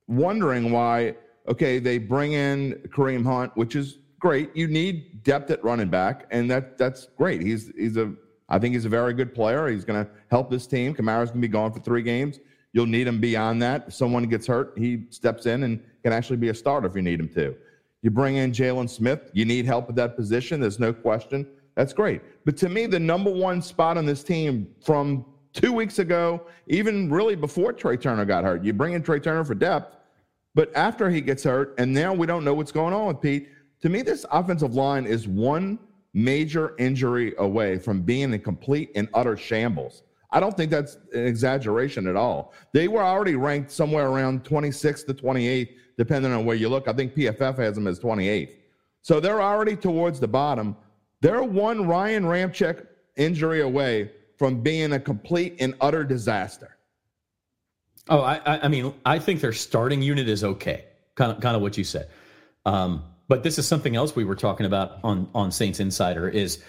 wondering why, okay, they bring in Kareem Hunt, which is great. You need depth at running back, and that that's great. He's he's a I think he's a very good player. He's going to help this team. Kamara's going to be gone for three games. You'll need him beyond that. If someone gets hurt, he steps in and can actually be a starter if you need him to. You bring in Jaylon Smith, you need help at that position. There's no question. That's great. But to me, the number one spot on this team from two weeks ago, even really before Trai Turner got hurt, you bring in Trai Turner for depth, but after he gets hurt, and now we don't know what's going on with Peat. To me, this offensive line is one major injury away from being in complete and utter shambles. I don't think that's an exaggeration at all. They were already ranked somewhere around 26th to 28th, depending on where you look. I think PFF has them as 28th. So they're already towards the bottom. They're one Ryan Ramczyk injury away from being a complete and utter disaster. Oh, I, I mean, I think their starting unit is okay. Kind of, kind of what you said. Um, but this is something else we were talking about on on Saints Insider is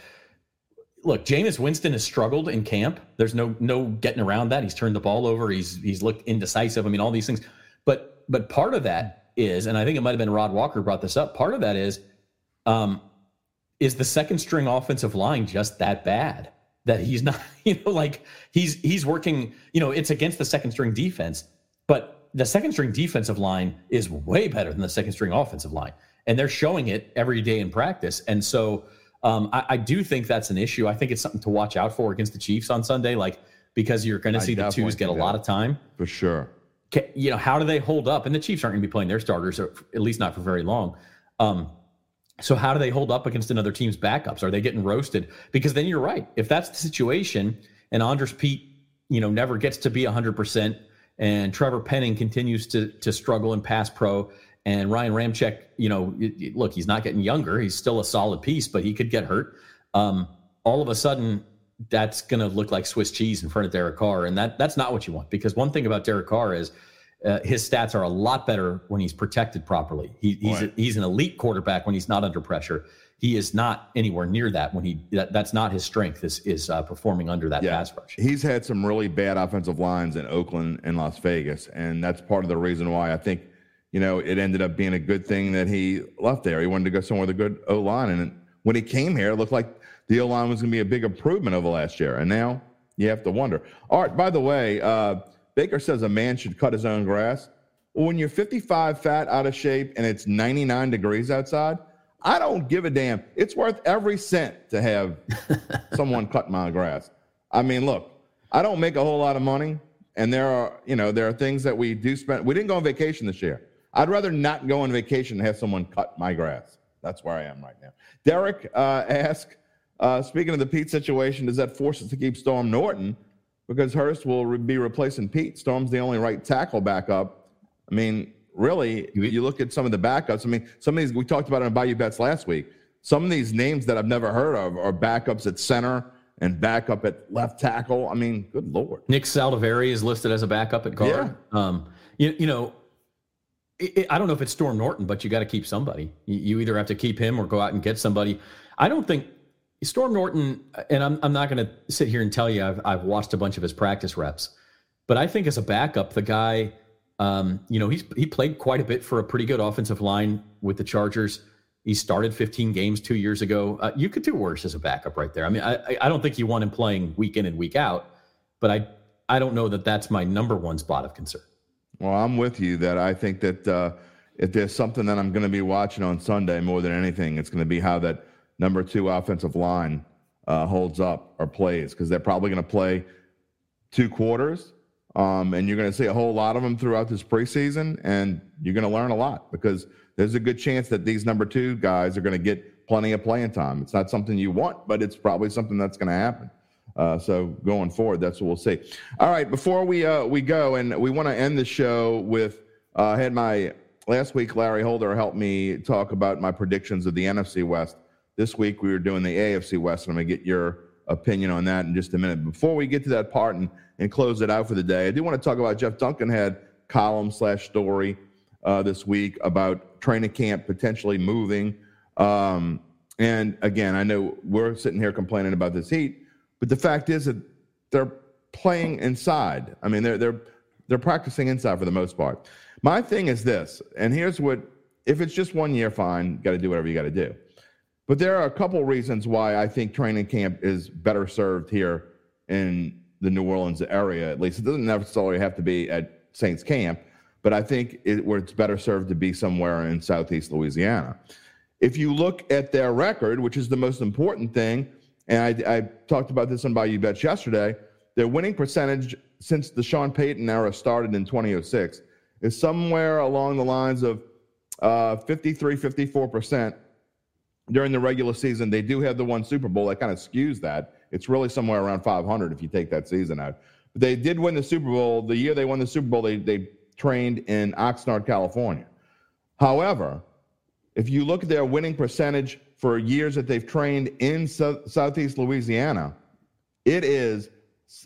look, Jameis Winston has struggled in camp. There's no no getting around that. He's turned the ball over. He's he's looked indecisive. I mean, all these things. But but part of that is, and I think it might have been Rod Walker brought this up. Part of that is, um, is the second string offensive line just that bad that he's not? You know, like he's he's working. You know, it's against the second string defense, but the second string defensive line is way better than the second string offensive line, and they're showing it every day in practice. And so um, I, I, do think that's an issue. I think it's something to watch out for against the Chiefs on Sunday, like because you're going to see the twos get a lot of time for sure. You know, how do they hold up? And the Chiefs aren't going to be playing their starters, or at least not for very long. Um, so how do they hold up against another team's backups? Are they getting roasted? Because then you're right. If that's the situation, and Andrus Peat, you know, never gets to be 100 percent, and Trevor Penning continues to to struggle in pass pro, and Ryan Ramczyk, you know, look, he's not getting younger. He's still a solid piece, but he could get hurt. Um, all of a sudden, that's going to look like Swiss cheese in front of Derek Carr, and that that's not what you want. Because one thing about Derek Carr is uh, his stats are a lot better when he's protected properly. He, he's a, he's an elite quarterback when he's not under pressure. He is not anywhere near that when he that, that's not his strength is is uh, performing under that yeah. pass rush. He's had some really bad offensive lines in Oakland and Las Vegas, and that's part of the reason why I think you know, it ended up being a good thing that he left there. He wanted to go somewhere with a good O line. And when he came here, it looked like the O line was going to be a big improvement over last year. And now you have to wonder. All right, by the way, uh, Baker says a man should cut his own grass. Well, when you're 55 fat, out of shape, and it's 99 degrees outside, I don't give a damn. It's worth every cent to have someone cut my grass. I mean, look, I don't make a whole lot of money, and there are, you know, there are things that we do spend. We didn't go on vacation this year. I'd rather not go on vacation and have someone cut my grass. That's where I am right now. Derek uh, asked, uh, speaking of the Peat situation, does that force us to keep Storm Norton? Because Hurst will re- be replacing Peat. Storm's the only right tackle backup. I mean, really, you look at some of the backups. I mean, some of these, we talked about on Bayou Bets last week. Some of these names that I've never heard of are backups at center and backup at left tackle. I mean, good Lord. Nick Saldiveri is listed as a backup at guard. Yeah. Um, you, you know, it, I don't know if it's Storm Norton, but you got to keep somebody. You, you, either have to keep him or go out and get somebody. I don't think Storm Norton, and I'm, I'm not going to sit here and tell you I've, I've watched a bunch of his practice reps, but I think as a backup, the guy, um, you know, he's he played quite a bit for a pretty good offensive line with the Chargers. He started 15 games two years ago. Uh, you could do worse as a backup right there. I mean, I, I don't think you want him playing week in and week out, but I I don't know that that's my number one spot of concern. Well, I'm with you that I think that uh, if there's something that I'm going to be watching on Sunday more than anything, it's going to be how that number two offensive line uh, holds up or plays because they're probably going to play two quarters. Um, and you're going to see a whole lot of them throughout this preseason, and you're going to learn a lot because there's a good chance that these number two guys are going to get plenty of playing time. It's not something you want, but it's probably something that's going to happen. Uh, so going forward, that's what we'll see. All right, before we uh, we go, and we want to end the show with uh, I had my last week. Larry Holder helped me talk about my predictions of the NFC West. This week we were doing the AFC West, and I'm gonna get your opinion on that in just a minute. Before we get to that part and, and close it out for the day, I do want to talk about Jeff Duncan had column slash story uh, this week about training camp potentially moving. Um, and again, I know we're sitting here complaining about this heat, but the fact is that they're playing inside. I mean, they're they're they're practicing inside for the most part. My thing is this, and here's what: if it's just one year, fine, got to do whatever you got to do. But there are a couple reasons why I think training camp is better served here in the New Orleans area. At least it doesn't necessarily have to be at Saints camp, but I think it, where it's better served to be somewhere in Southeast Louisiana. If you look at their record, which is the most important thing, and I, I talked about this on Bayou Bets yesterday, their winning percentage since the Sean Payton era started in 2006 is somewhere along the lines of uh, 53, 54 percent during the regular season. They do have the one Super Bowl that kind of skews that. It's really somewhere around 500 if you take that season out. But they did win the Super Bowl. The year they won the Super Bowl, they, they trained in Oxnard, California. However, if you look at their winning percentage for years that they've trained in so- Southeast Louisiana, it is,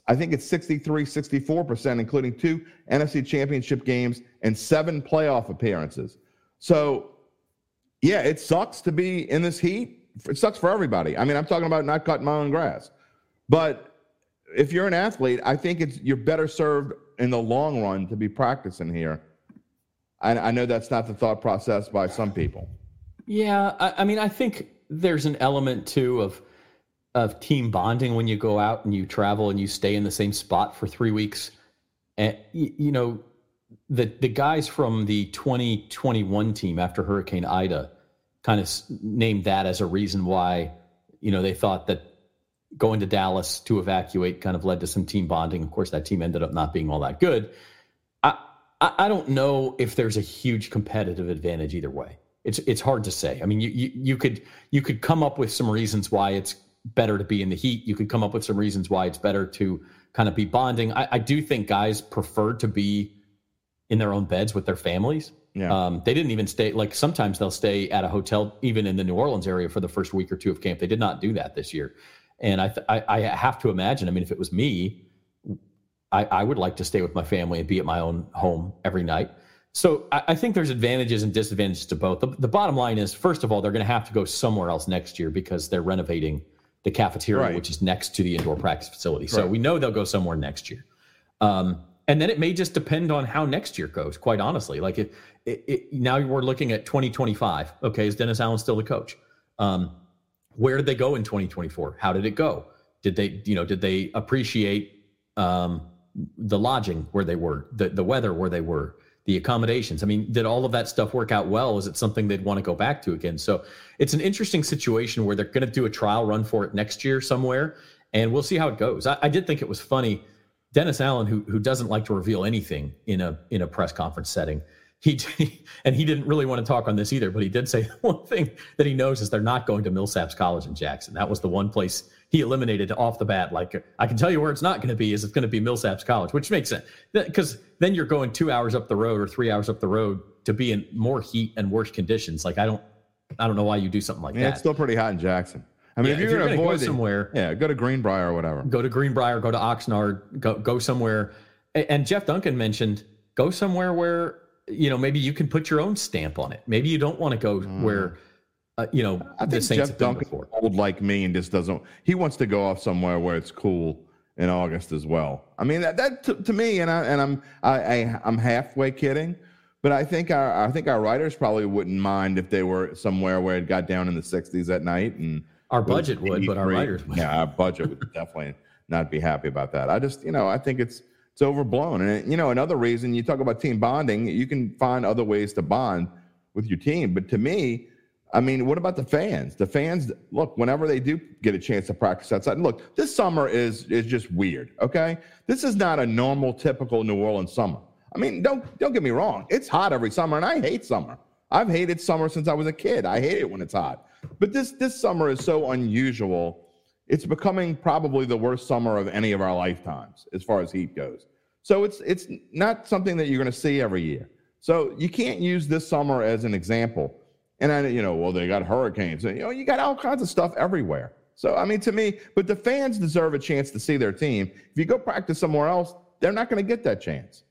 I think it's 63, 64%, including two NFC championship games and seven playoff appearances. So yeah, it sucks to be in this heat. It sucks for everybody. I mean, I'm talking about not cutting my own grass. But if you're an athlete, I think it's you're better served in the long run to be practicing here. I, I know that's not the thought process by some people. Yeah, I, I mean, I think there's an element too of of team bonding when you go out and you travel and you stay in the same spot for three weeks. And you, know, the the guys from the 2021 team after Hurricane Ida kind of named that as a reason why you know they thought that going to Dallas to evacuate kind of led to some team bonding. Of course, that team ended up not being all that good. I I, don't know if there's a huge competitive advantage either way. It's it's hard to say. I mean, you, you you could you could come up with some reasons why it's better to be in the heat. You could come up with some reasons why it's better to kind of be bonding. I, I do think guys prefer to be in their own beds with their families. Yeah. Um, they didn't even stay. Like sometimes they'll stay at a hotel, even in the New Orleans area, for the first week or two of camp. They did not do that this year, and I, th- I, I have to imagine. I mean, if it was me, I, I, would like to stay with my family and be at my own home every night. So I, I think there's advantages and disadvantages to both. The, the bottom line is, first of all, they're going to have to go somewhere else next year because they're renovating the cafeteria, right. which is next to the indoor practice facility. So right. we know they'll go somewhere next year. Um, and then it may just depend on how next year goes quite honestly like it, it, it, now we're looking at 2025 okay is dennis allen still the coach um, where did they go in 2024 how did it go did they you know did they appreciate um, the lodging where they were the, the weather where they were the accommodations. I mean did all of that stuff work out well? Is it something they'd want to go back to again? So it's an interesting situation where they're going to do a trial run for it next year somewhere and we'll see how it goes. I, I did think it was funny Dennis Allen, who who doesn't like to reveal anything in a in a press conference setting, he and he didn't really want to talk on this either, but he did say one thing that he knows is they're not going to Millsaps College in Jackson. That was the one place he eliminated off the bat. Like I can tell you where it's not going to be is it's going to be Millsaps College, which makes sense because then you're going two hours up the road or three hours up the road to be in more heat and worse conditions. Like I don't I don't know why you do something like yeah, that. It's still pretty hot in Jackson. I mean, yeah, if you're, you're going to avoid go somewhere, yeah, go to Greenbrier or whatever. Go to Greenbrier, go to Oxnard, go go somewhere. And Jeff Duncan mentioned go somewhere where you know maybe you can put your own stamp on it. Maybe you don't want to go mm. where uh, you know I think Jeff Duncan old like me and just doesn't. He wants to go off somewhere where it's cool in August as well. I mean that, that to, to me, and I and I'm I, I I'm halfway kidding. But I think our I think our writers probably wouldn't mind if they were somewhere where it got down in the 60s at night and our budget would, but our writers would. Yeah, our budget would definitely not be happy about that. I just, you know, I think it's it's overblown. And you know, another reason you talk about team bonding, you can find other ways to bond with your team. But to me, I mean, what about the fans? The fans, look, whenever they do get a chance to practice outside, look, this summer is is just weird. Okay, this is not a normal, typical New Orleans summer. I mean, don't don't get me wrong, it's hot every summer, and I hate summer. I've hated summer since I was a kid. I hate it when it's hot. But this this summer is so unusual. It's becoming probably the worst summer of any of our lifetimes as far as heat goes. So it's it's not something that you're going to see every year. So you can't use this summer as an example and I, you know, well, they got hurricanes. You know, you got all kinds of stuff everywhere. So, I mean, to me, but the fans deserve a chance to see their team. If you go practice somewhere else, they're not going to get that chance.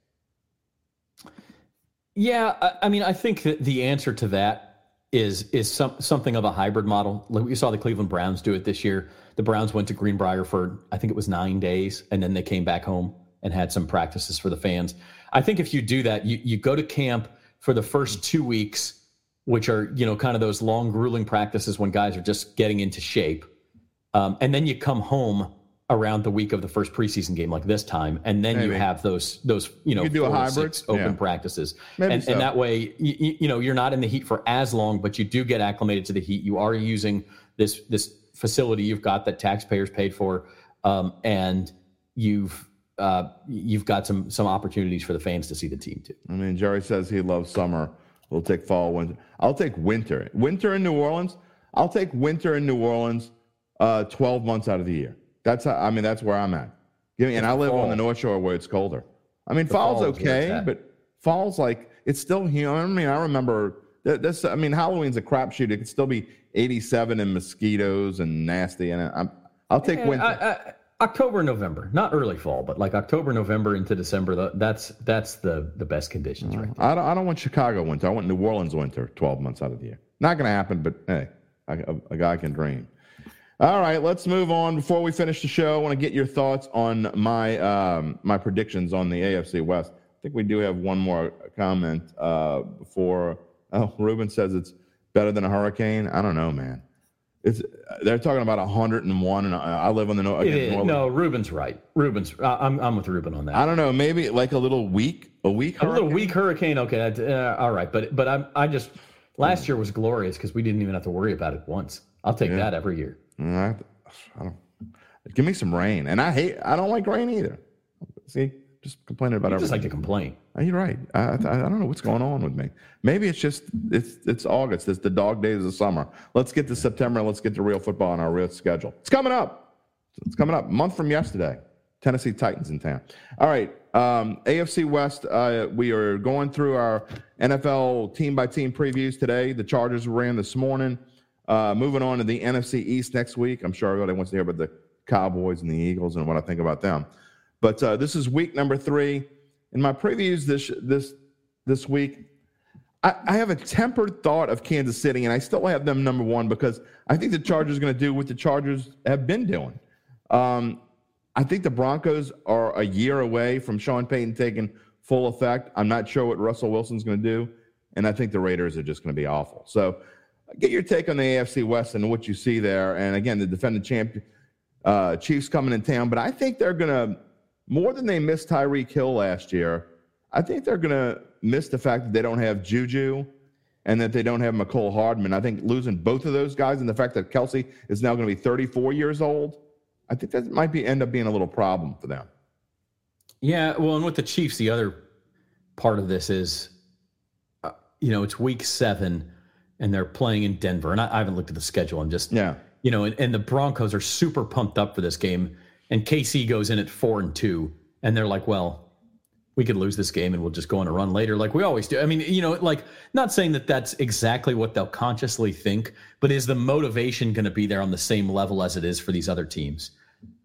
Yeah, I, mean, I think that the answer to that is is some, something of a hybrid model. Like we saw the Cleveland Browns do it this year. The Browns went to Greenbrier for I think it was nine days, and then they came back home and had some practices for the fans. I think if you do that, you you go to camp for the first two weeks which are you know kind of those long grueling practices when guys are just getting into shape um, and then you come home around the week of the first preseason game like this time and then Maybe. you have those those you know you do a hybrid open yeah. practices and, so. and, that way you, you know you're not in the heat for as long but you do get acclimated to the heat you are using this this facility you've got that taxpayers paid for um, and you've uh, you've got some some opportunities for the fans to see the team too i mean jerry says he loves summer We'll take fall, winter. I'll take winter. Winter in New Orleans. I'll take winter in New Orleans. Uh, Twelve months out of the year. That's how, I mean that's where I'm at. Give me, and I live fall. on the North Shore where it's colder. I mean, the fall's fall okay, but fall's like it's still here. I mean, I remember this. I mean, Halloween's a crapshoot. It could still be 87 and mosquitoes and nasty. And I'm, I'll take yeah, winter. I, I, October, November, not early fall, but like October, November into December. That's that's the the best conditions, right? I don't, I don't want Chicago winter. I want New Orleans winter, twelve months out of the year. Not going to happen, but hey, a, a, guy can dream. All right, let's move on. Before we finish the show, I want to get your thoughts on my um, my predictions on the AFC West. I think we do have one more comment uh, before. Oh, Ruben says it's better than a hurricane. I don't know, man. It's they're talking about 101, and I, live on the north. No, Ruben's right. Ruben's. I'm I'm with Ruben on that. I don't know. Maybe like a little weak, a weak, a little weak hurricane. Okay, uh, all right. But but I'm I just last year was glorious because we didn't even have to worry about it once. I'll take yeah. that every year. I, I don't. Give me some rain, and I hate. I don't like rain either. See, just complaining about you everything. Just like to complain. You're right. I, I, I, don't know what's going on with me. Maybe it's just it's it's August. It's the dog days of summer. Let's get to September. Let's get to real football on our real schedule. It's coming up. It's coming up. Month from yesterday. Tennessee Titans in town. All right. Um, AFC West. Uh, we are going through our NFL team by team previews today. The Chargers ran this morning. Uh, moving on to the NFC East next week. I'm sure everybody wants to hear about the Cowboys and the Eagles and what I think about them. But uh, this is week number three. In my previews this this this week, I, I, have a tempered thought of Kansas City, and I still have them number one because I think the Chargers are going to do what the Chargers have been doing. Um, I think the Broncos are a year away from Sean Payton taking full effect. I'm not sure what Russell Wilson's going to do, and I think the Raiders are just going to be awful. So, get your take on the AFC West and what you see there. And again, the defending champion uh, Chiefs coming in town, but I think they're going to more than they missed Tyreek Hill last year, I think they're going to miss the fact that they don't have Juju and that they don't have Mecole Hardman. I think losing both of those guys and the fact that Kelce is now going to be 34 years old, I think that might be end up being a little problem for them. Yeah, well, and with the Chiefs, the other part of this is, uh, you know, it's week seven and they're playing in Denver. And I, I haven't looked at the schedule. I'm just, yeah, you know, and, and the Broncos are super pumped up for this game and KC goes in at four and two, and they're like, well, we could lose this game and we'll just go on a run later, like we always do. I mean, you know, like not saying that that's exactly what they'll consciously think, but is the motivation going to be there on the same level as it is for these other teams?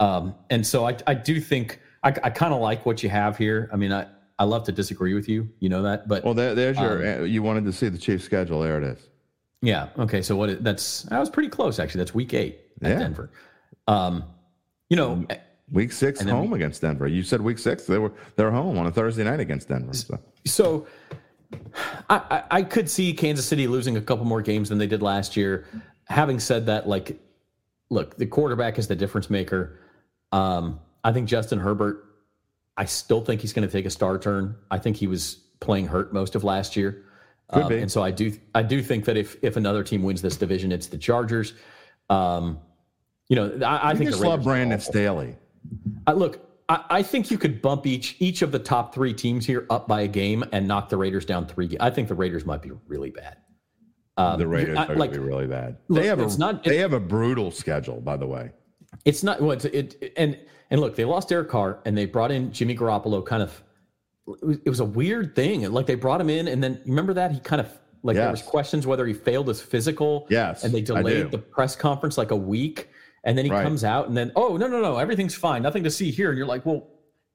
Um, and so I, I do think I, I kind of like what you have here. I mean, I, I love to disagree with you, you know that, but well, there, there's your. Um, you wanted to see the Chiefs schedule. There it is. Yeah. Okay. So what? That's that was pretty close actually. That's week eight at yeah. Denver. Um, you know, week six home we, against Denver. You said week six they were they're home on a Thursday night against Denver. So, so I, I could see Kansas City losing a couple more games than they did last year. Having said that, like, look, the quarterback is the difference maker. Um, I think Justin Herbert. I still think he's going to take a star turn. I think he was playing hurt most of last year. Um, and so I do I do think that if if another team wins this division, it's the Chargers. Um, you know, I, I think just the love Brandon. Staley. I, look, I, I think you could bump each each of the top three teams here up by a game and knock the Raiders down three. I think the Raiders might be really bad. Um, The Raiders I- are like going to be really bad. look, they have a it's not- they have a brutal schedule, by the way. it's not well, it's, it and and look, they lost Derek Carr and they brought in Jimmy Garoppolo. Kind of, it was, it was a weird thing. Like they brought him in, and then remember that he kind of like there was questions whether he failed his physical. Yes, and they delayed the press conference like a week, and then he Right. comes out and then oh no no no everything's fine, nothing to see here, and you're like well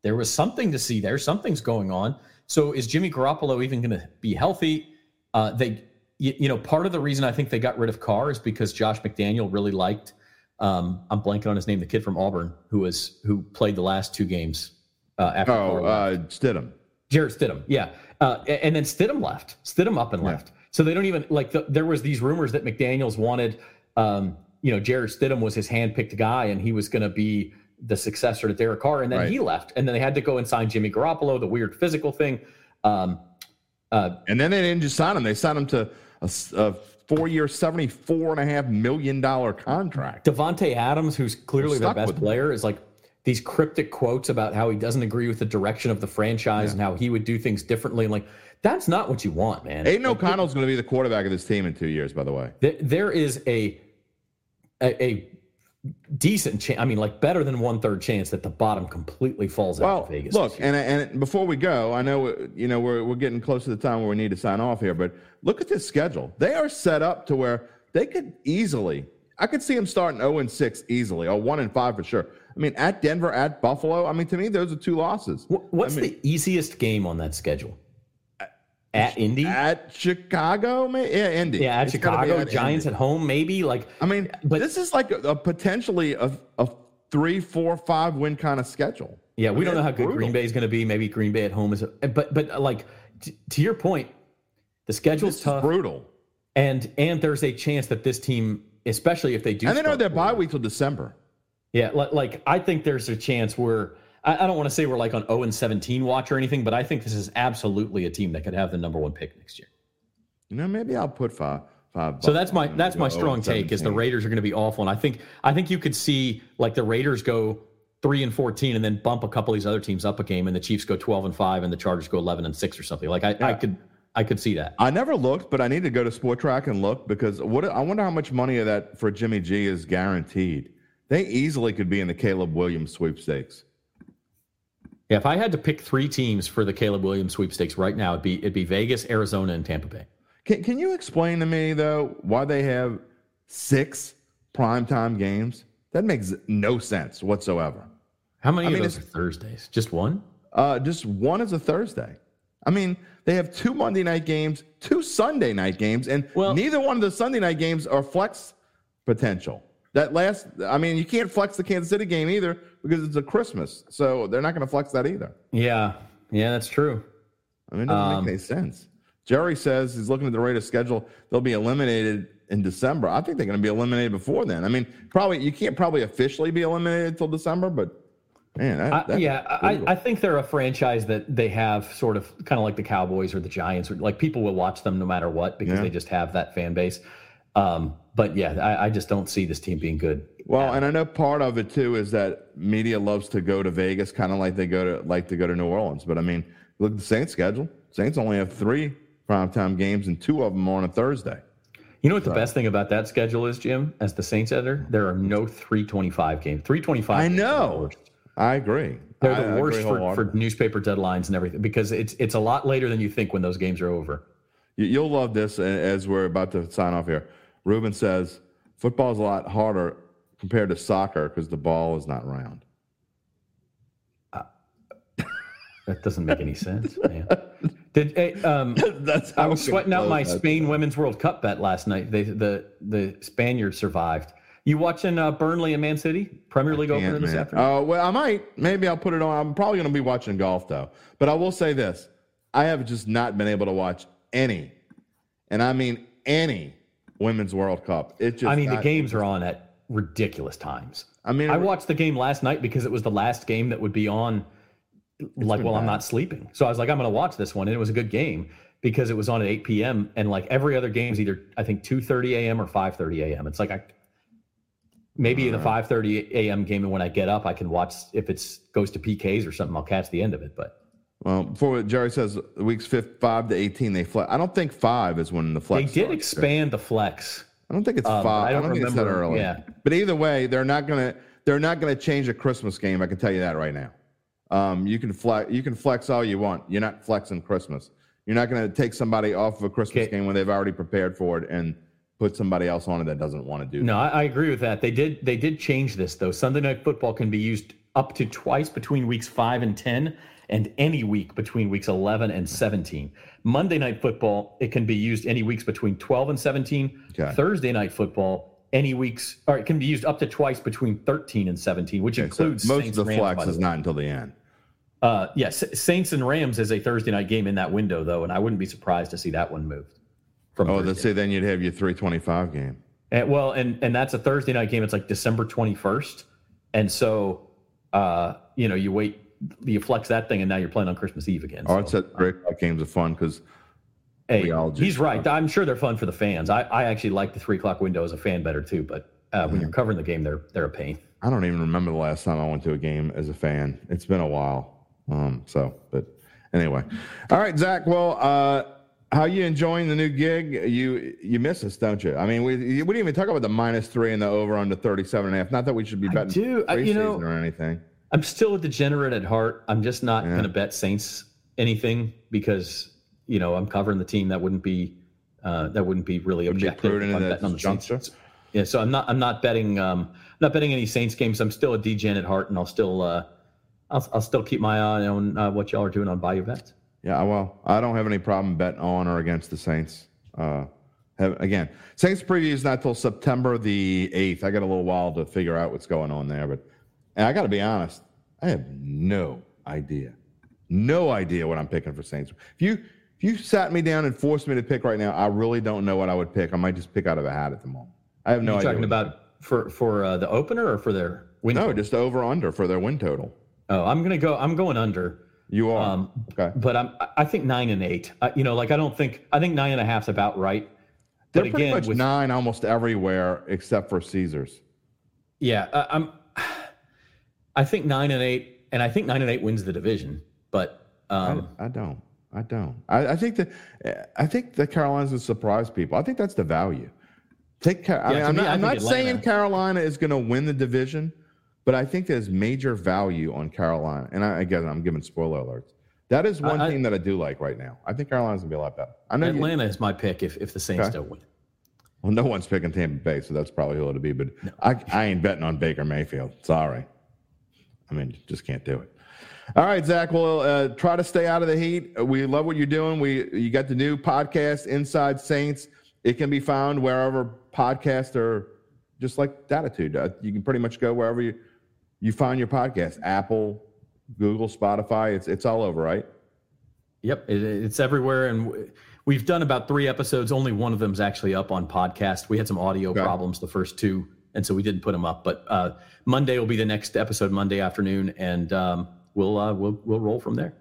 there was something to see there, something's going on. So is Jimmy Garoppolo even going to be healthy? Uh, they you, you know part of the reason I think they got rid of Carr is because Josh McDaniel really liked. Um, I'm blanking on his name, the kid from Auburn who was who played the last two games uh, after Carr Oh, uh, Stidham. Jarrett Stidham, yeah, uh, and then Stidham left. Stidham up and left. So they don't even like. The, there was these rumors that McDaniels wanted. Um, you know, Jarrett Stidham was his handpicked guy, and he was going to be the successor to Derek Carr, and then Right. he left, and then they had to go and sign Jimmy Garoppolo, the weird physical thing. Um, uh, And then they didn't just sign him; they signed him to a four-year, seventy-four and a half million dollar contract. Davante Adams, who's clearly their best player, is like these cryptic quotes about how he doesn't agree with the direction of the franchise and how he would do things differently. And like, that's not what you want, man. Aidan Like, O'Connell's going to be the quarterback of this team in two years. By the way, There, there is a, a a decent chance. I mean, like better than one third chance that the bottom completely falls out of Vegas. look, and and before we go, I know you know we're we're getting close to the time where we need to sign off here, but look at this schedule. They are set up to where they could easily. I could see them starting zero and six easily, or one and five for sure. I mean, at Denver, at Buffalo. I mean, to me, those are two losses. What's I mean- the easiest game on that schedule? At Indy, At Chicago, maybe yeah, Indy. yeah, at It's Chicago, at Giants Indy. at home, maybe. Like, I mean, But- this is like a, a potentially a, a three, four, five win kind of schedule. Yeah, we I mean, don't know how good brutal. Green Bay is going to be. Maybe Green Bay at home is, a, but but uh, like t- to your point, the schedule's This is tough, brutal. and and there's a chance that this team, especially if they do, And they know their bye week till December. Yeah, like, like I think there's a chance we're. I, I don't want to say we're like on 0 and 17 watch or anything, but I think this is absolutely a team that could have the number one pick next year. You know, maybe I'll put five. five So that's my that's my strong take is the oh Raiders are going to be awful, and I think I think you could see like the Raiders go three and 14 and then bump a couple of these other teams up a game, and the Chiefs go 12 and five, and the Chargers go 11 and six or something. Like I, I could I could see that. I never looked, but I need to go to Spotrac and look because what I wonder how much money of that for Jimmy G is guaranteed. They easily could be in the Caleb Williams sweepstakes. Yeah, if I had to pick three teams for the Caleb Williams sweepstakes right now, it'd be it'd be Vegas, Arizona, and Tampa Bay. Can, can you explain to me though why they have six primetime games? That makes no sense whatsoever. How many I of mean, those are Thursdays? Just one? Uh, just one is a Thursday. I mean, they have two Monday night games, two Sunday night games, and Well- neither one of the Sunday night games are flex potential. That last, I mean, you can't flex the Kansas City game either because it's a Christmas, so they're not going to flex that either. Yeah, yeah, that's true. I mean, it doesn't Um, make any sense. Jerry says he's looking at the Raiders' schedule; they'll be eliminated in December. I think they're going to be eliminated before then. I mean, probably you can't probably officially be eliminated until December, but man, that, I, yeah, I. I think they're a franchise that they have sort of kind of like the Cowboys or the Giants. Or like people will watch them no matter what because Yeah. they just have that fan base. Um, but yeah, I, I just don't see this team being good. Well, and I know part of it too is that media loves to go to Vegas, kind of like they go to like to go to New Orleans. But I mean, look at the Saints schedule. Saints only have three primetime games, and two of them are on a Thursday. You know what the best thing about that schedule is, Jim? As the Saints editor, there are no 325 games. 325. I games are the know. I agree. They're I- the worst for, for newspaper deadlines and everything because it's it's a lot later than you think when those games are over. You- You'll love this as we're about to sign off here. Ruben says football is a lot harder compared to soccer because the ball is not round. That doesn't make any sense, man. Did hey, um, That's I was sweating out my. Spain Women's World Cup bet last night. They, the the Spaniards survived. You watching uh, Burnley and Man City Premier League opener this man. afternoon? Oh well, I might. Maybe I'll put it on. I'm probably going to be watching golf though. But I will say this: I have just not been able to watch any, and I mean any, women's World Cup. It just. I mean, the games are on at ridiculous times. I mean, I watched the game last night because it was the last game that would be on. Like, been well, I'm not sleeping, so I was like, I'm going to watch this one, and it was a good game. because it was on at 8 p.m. and like every other game is either I think 2:30 a.m. or 5:30 a.m. It's like I maybe the 5:30 a.m. game and when I get up I can watch if it's goes to PKs or something I'll catch the end of it. But Well, before what Jerry says, weeks fifth, five to eighteen, they flex. I don't think five is when the flex. they did expand the flex. I don't think it's Um, five. I I don't don't, think it's that early. yeah. But either way, they're not gonna they're not gonna change a Christmas game. I can tell you that right now. Um, you can flex you can flex all you want. You're not flexing Christmas. You're not gonna take somebody off of a Christmas Okay. game when they've already prepared for it and put somebody else on it that doesn't want to do. No, I, I agree with that. They did they did change this though. Sunday night football can be used up to twice between weeks five and ten, and any week between weeks eleven and seventeen. Monday night football it can be used any weeks between twelve and seventeen. Okay. Thursday night football any weeks, or it can be used up to twice between thirteen and seventeen, which Okay, so includes most Saints of the Rams, flex the is way. not until the end. Uh, yes, Saints and Rams is a Thursday night game in that window though, and I wouldn't be surprised to see that one moved. From Oh, Thursday. let's say then you'd have your three twenty five game. And, well, and and that's a Thursday night game. It's like December twenty first, and so uh, you know you wait, you flex that thing, and now you're playing on Christmas Eve again. Oh, So, it's three o'clock games are fun because hey, he's right. I'm sure they're fun for the fans. I, I actually like the three o'clock window as a fan better too. But uh, when you're covering the game, they're they're a pain. I don't even remember the last time I went to a game as a fan. It's been a while. Um, so, but anyway, all right, Zach. Well, uh, how you enjoying the new gig? You you miss us, don't you? I mean, we we didn't even talk about the minus three and the over under 37 and a half. Not that we should be betting do. I- you know- or anything. I'm still a degenerate at heart. I'm just not Yeah. going to bet Saints anything because you know I'm covering the team that wouldn't be uh, that wouldn't be really Wouldn't be objective. prudent in I'm betting on the Saints. juncture? Yeah, so I'm not I'm not betting um I'm not betting any Saints games. I'm still a degen at heart, and I'll still uh I'll, I'll still keep my eye on uh, what y'all are doing on Bayou Bets. Yeah, well, I don't have any problem betting on or against the Saints. Uh, have, again, Saints preview is not till September the eighth. I got a little while to figure out what's going on there, but and I got to be honest, I have no idea, no idea what I'm picking for Saints. If you if you sat me down and forced me to pick right now, I really don't know what I would pick. I might just pick out of a hat at the moment. I have no you idea. talking about for for uh, the opener or for their win? no, total? just over under for their win total. Oh, I'm gonna go. I'm going under. You are Um, okay. but I'm I think nine and eight. I, you know, like I don't think I think nine and a half is about right. They're But pretty again, much with, nine almost everywhere except for Caesars. yeah, I, I'm. I think nine and eight, and I think nine and eight wins the division. But um, I, I don't. I don't. I, I think that I think that Carolina's to surprise people. I think that's the value. Take. Car- I mean, I'm me, not, I'm not saying Carolina is going to win the division, but I think there's major value on Carolina. And I, again, I'm giving spoiler alerts. That is one I- team that I do like right now. I think Carolina's going to be a lot better. I know. You, Atlanta is my pick if if the Saints Okay. don't win. well, no one's picking Tampa Bay, so that's probably who it'll be. But I, I ain't betting on Baker Mayfield. Sorry. I mean, just can't do it. All right, Zach. Well, uh, try to stay out of the heat. We love what you're doing. We you got the new podcast, Inside Saints. It can be found wherever podcasts are, just like Dattitude. Uh, you can pretty much go wherever you you find your podcast. Apple, Google, Spotify. It's it's all over, right? Yep, it, it's everywhere, and we've done about three episodes. Only one of them's actually up on podcast. We had some audio Okay. problems the first two, and so we didn't put them up. But uh, Monday will be the next episode, Monday afternoon, and um, we'll uh, we'll we'll roll from there.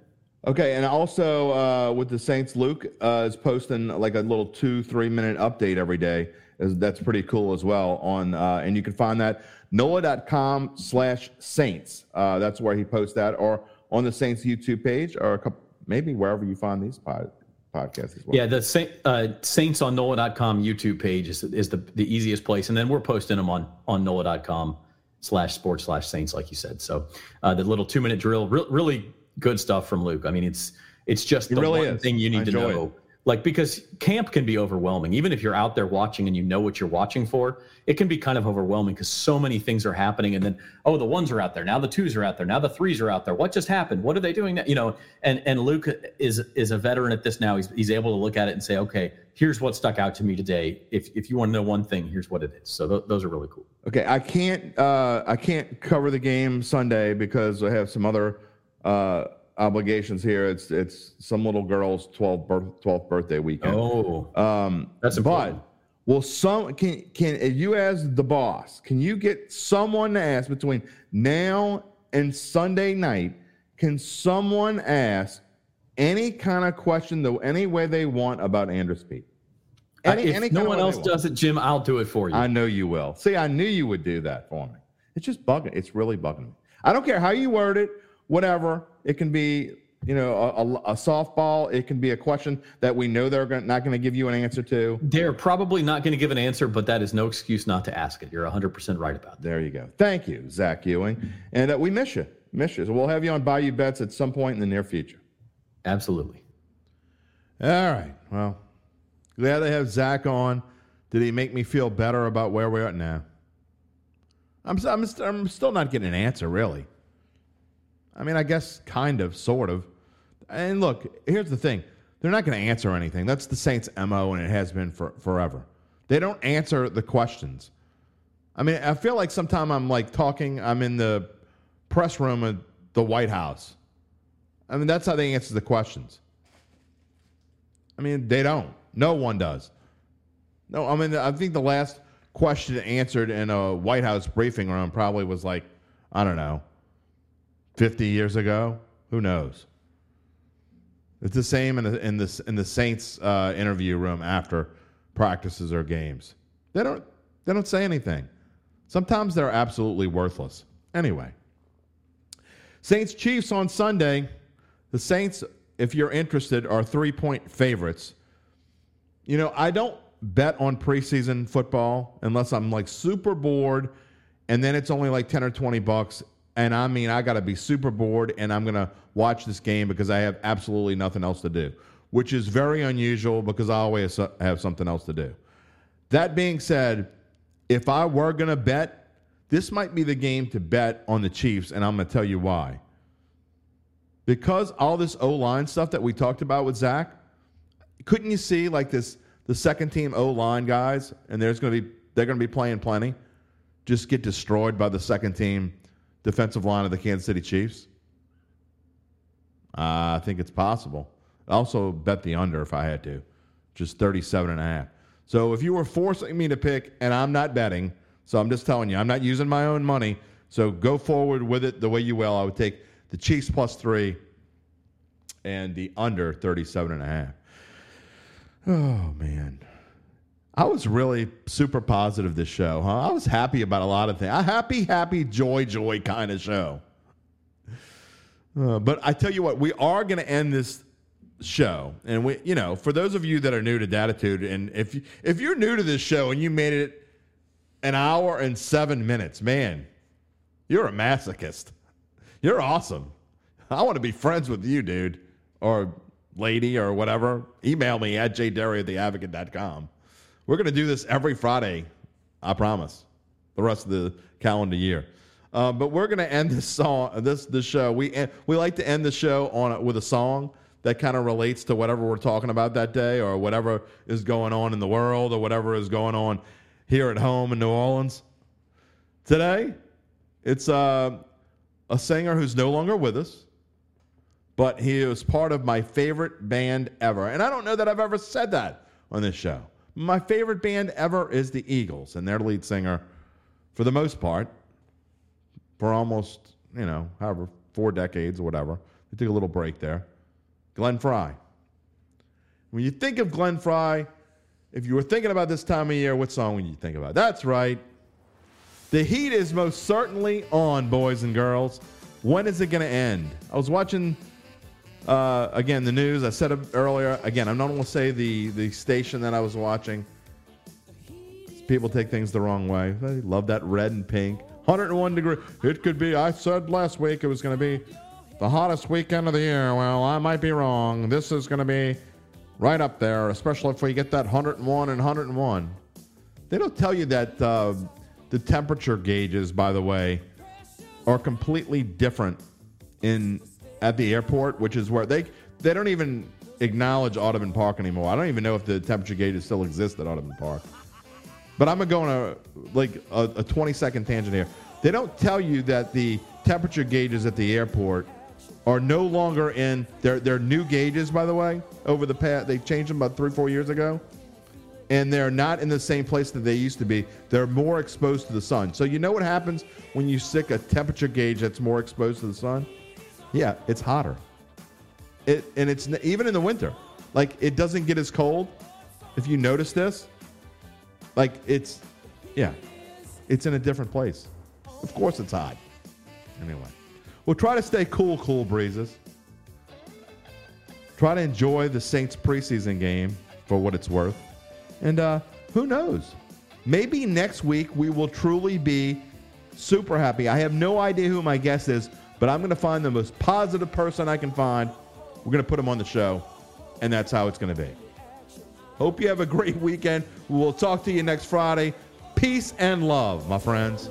Okay, and also uh, with the Saints, Luke uh, is posting like a little two, three minute update every day. That's pretty cool as well. On uh, and you can find that nola.com slash Saints. Uh, that's where he posts that, or on the Saints YouTube page, or couple, maybe wherever you find these pod, podcasts as well. Yeah, the Saint, uh, Saints on NOLA.com YouTube page is, is the, the easiest place. And then we're posting them on, on NOLA.com slash sports slash Saints, like you said. So uh, the little two minute drill, re- really good stuff from Luke. I mean, it's it's just It the really one is. thing you I need to know. it. Like, because camp can be overwhelming. Even if you're out there watching and you know what you're watching for, it can be kind of overwhelming because so many things are happening. And then, oh, the ones are out there. Now the twos are out there. Now the threes are out there. What just happened? What are they doing now? You know, and, and Luke is is a veteran at this now. He's, he's able to look at it and say, okay, here's what stuck out to me today. If, if you want to know one thing, here's what it is. So th- those are really cool. Okay, I can't uh, I can't cover the game Sunday because I have some other uh, obligations here. It's it's some little girl's 12th, birth, 12th birthday weekend. Oh, Um, That's important. But will some can can if you as the boss can you get someone to ask between now and Sunday night? Can someone ask any kind of question, though, any way they want about Andrus Peat. Any, if any no one else does it, Jim, I'll do it for you. I know you will. See, I knew you would do that for me. It's just bugging. It's really bugging me. I don't care how you word it, whatever. It can be, you know, a, a, a softball. It can be a question that we know they're gonna, not going to give you an answer to. They're probably not going to give an answer, but that is no excuse not to ask it. You're 100% right about that. There you go. Thank you, Zach Ewing. And uh, we miss you. Miss you. So we'll have you on Bayou Bets at some point in the near future. Absolutely. All right. Well, glad to have Zach on. Did he make me feel better about where we're at now? I'm, I'm, I'm still not getting an answer, really. I mean, I guess kind of, sort of. And look, here's the thing they're not going to answer anything. That's the Saints' MO, and it has been for, forever. They don't answer the questions. I mean, I feel like sometimes I'm like talking, I'm in the press room of the White House. I mean, that's how they answer the questions. I mean, they don't. No one does. No, I mean, I think the last question answered in a White House briefing room probably was like, I don't know, 50 years ago. Who knows? It's the same in the in the, in the Saints uh, interview room after practices or games. They don't they don't say anything. Sometimes they're absolutely worthless. Anyway, Saints Chiefs on Sunday. The Saints, if you're interested, are three point favorites. You know, I don't bet on preseason football unless I'm like super bored and then it's only like 10 or 20 bucks. And I mean, I got to be super bored and I'm going to watch this game because I have absolutely nothing else to do, which is very unusual because I always have something else to do. That being said, if I were going to bet, this might be the game to bet on the Chiefs, and I'm going to tell you why. Because all this O line stuff that we talked about with Zach, couldn't you see like this the second team O line guys, and there's going to be they're going to be playing plenty, just get destroyed by the second team defensive line of the Kansas City Chiefs? Uh, I think it's possible. I also bet the under if I had to, just 37 and a half. So if you were forcing me to pick, and I'm not betting, so I'm just telling you, I'm not using my own money. So go forward with it the way you will. I would take the Chiefs plus three and the under 37 and a half. Oh, man. I was really super positive this show, huh? I was happy about a lot of things. A happy, happy, joy, joy kind of show. Uh, but I tell you what, we are going to end this show, and we, you know, for those of you that are new to Dattitude, and if you, if you're new to this show and you made it an hour and seven minutes, man, you're a masochist. You're awesome. I want to be friends with you, dude, or lady, or whatever. Email me at jderry at theadvocate.com. We're going to do this every Friday, I promise, the rest of the calendar year. Uh, but we're going to end this song, this this show. We we like to end the show on with a song that kind of relates to whatever we're talking about that day, or whatever is going on in the world, or whatever is going on here at home in New Orleans. Today, it's uh, a singer who's no longer with us, but he was part of my favorite band ever, and I don't know that I've ever said that on this show. My favorite band ever is the Eagles, and their lead singer, for the most part, for almost, you know, however, four decades or whatever. They took a little break there. Glenn Frey. When you think of Glenn Frey, if you were thinking about this time of year, what song would you think about? That's right. The heat is most certainly on, boys and girls. When is it going to end? I was watching, uh, again, the news. I said earlier. Again, I'm not going to say the, the station that I was watching. People take things the wrong way. They love that red and pink. 101 degree. It could be. I said last week it was going to be the hottest weekend of the year. Well, I might be wrong. This is going to be right up there, especially if we get that 101 and 101. They don't tell you that uh, the temperature gauges, by the way, are completely different in at the airport, which is where they they don't even acknowledge Audubon Park anymore. I don't even know if the temperature gauges still exist at Audubon Park. But I'm gonna go on a like a, a 20 second tangent here. They don't tell you that the temperature gauges at the airport are no longer in they're they're new gauges by the way over the past they changed them about three four years ago and they're not in the same place that they used to be they're more exposed to the sun so you know what happens when you stick a temperature gauge that's more exposed to the sun yeah it's hotter It and it's even in the winter, like it doesn't get as cold. If you notice this, like it's, yeah, it's in a different place. Of course, it's hot. Anyway, we'll try to stay cool, cool breezes. Try to enjoy the Saints preseason game for what it's worth. And uh, who knows? Maybe next week we will truly be super happy. I have no idea who my guest is, but I'm going to find the most positive person I can find. We're going to put him on the show, and that's how it's going to be. Hope you have a great weekend. We will talk to you next Friday. Peace and love, my friends.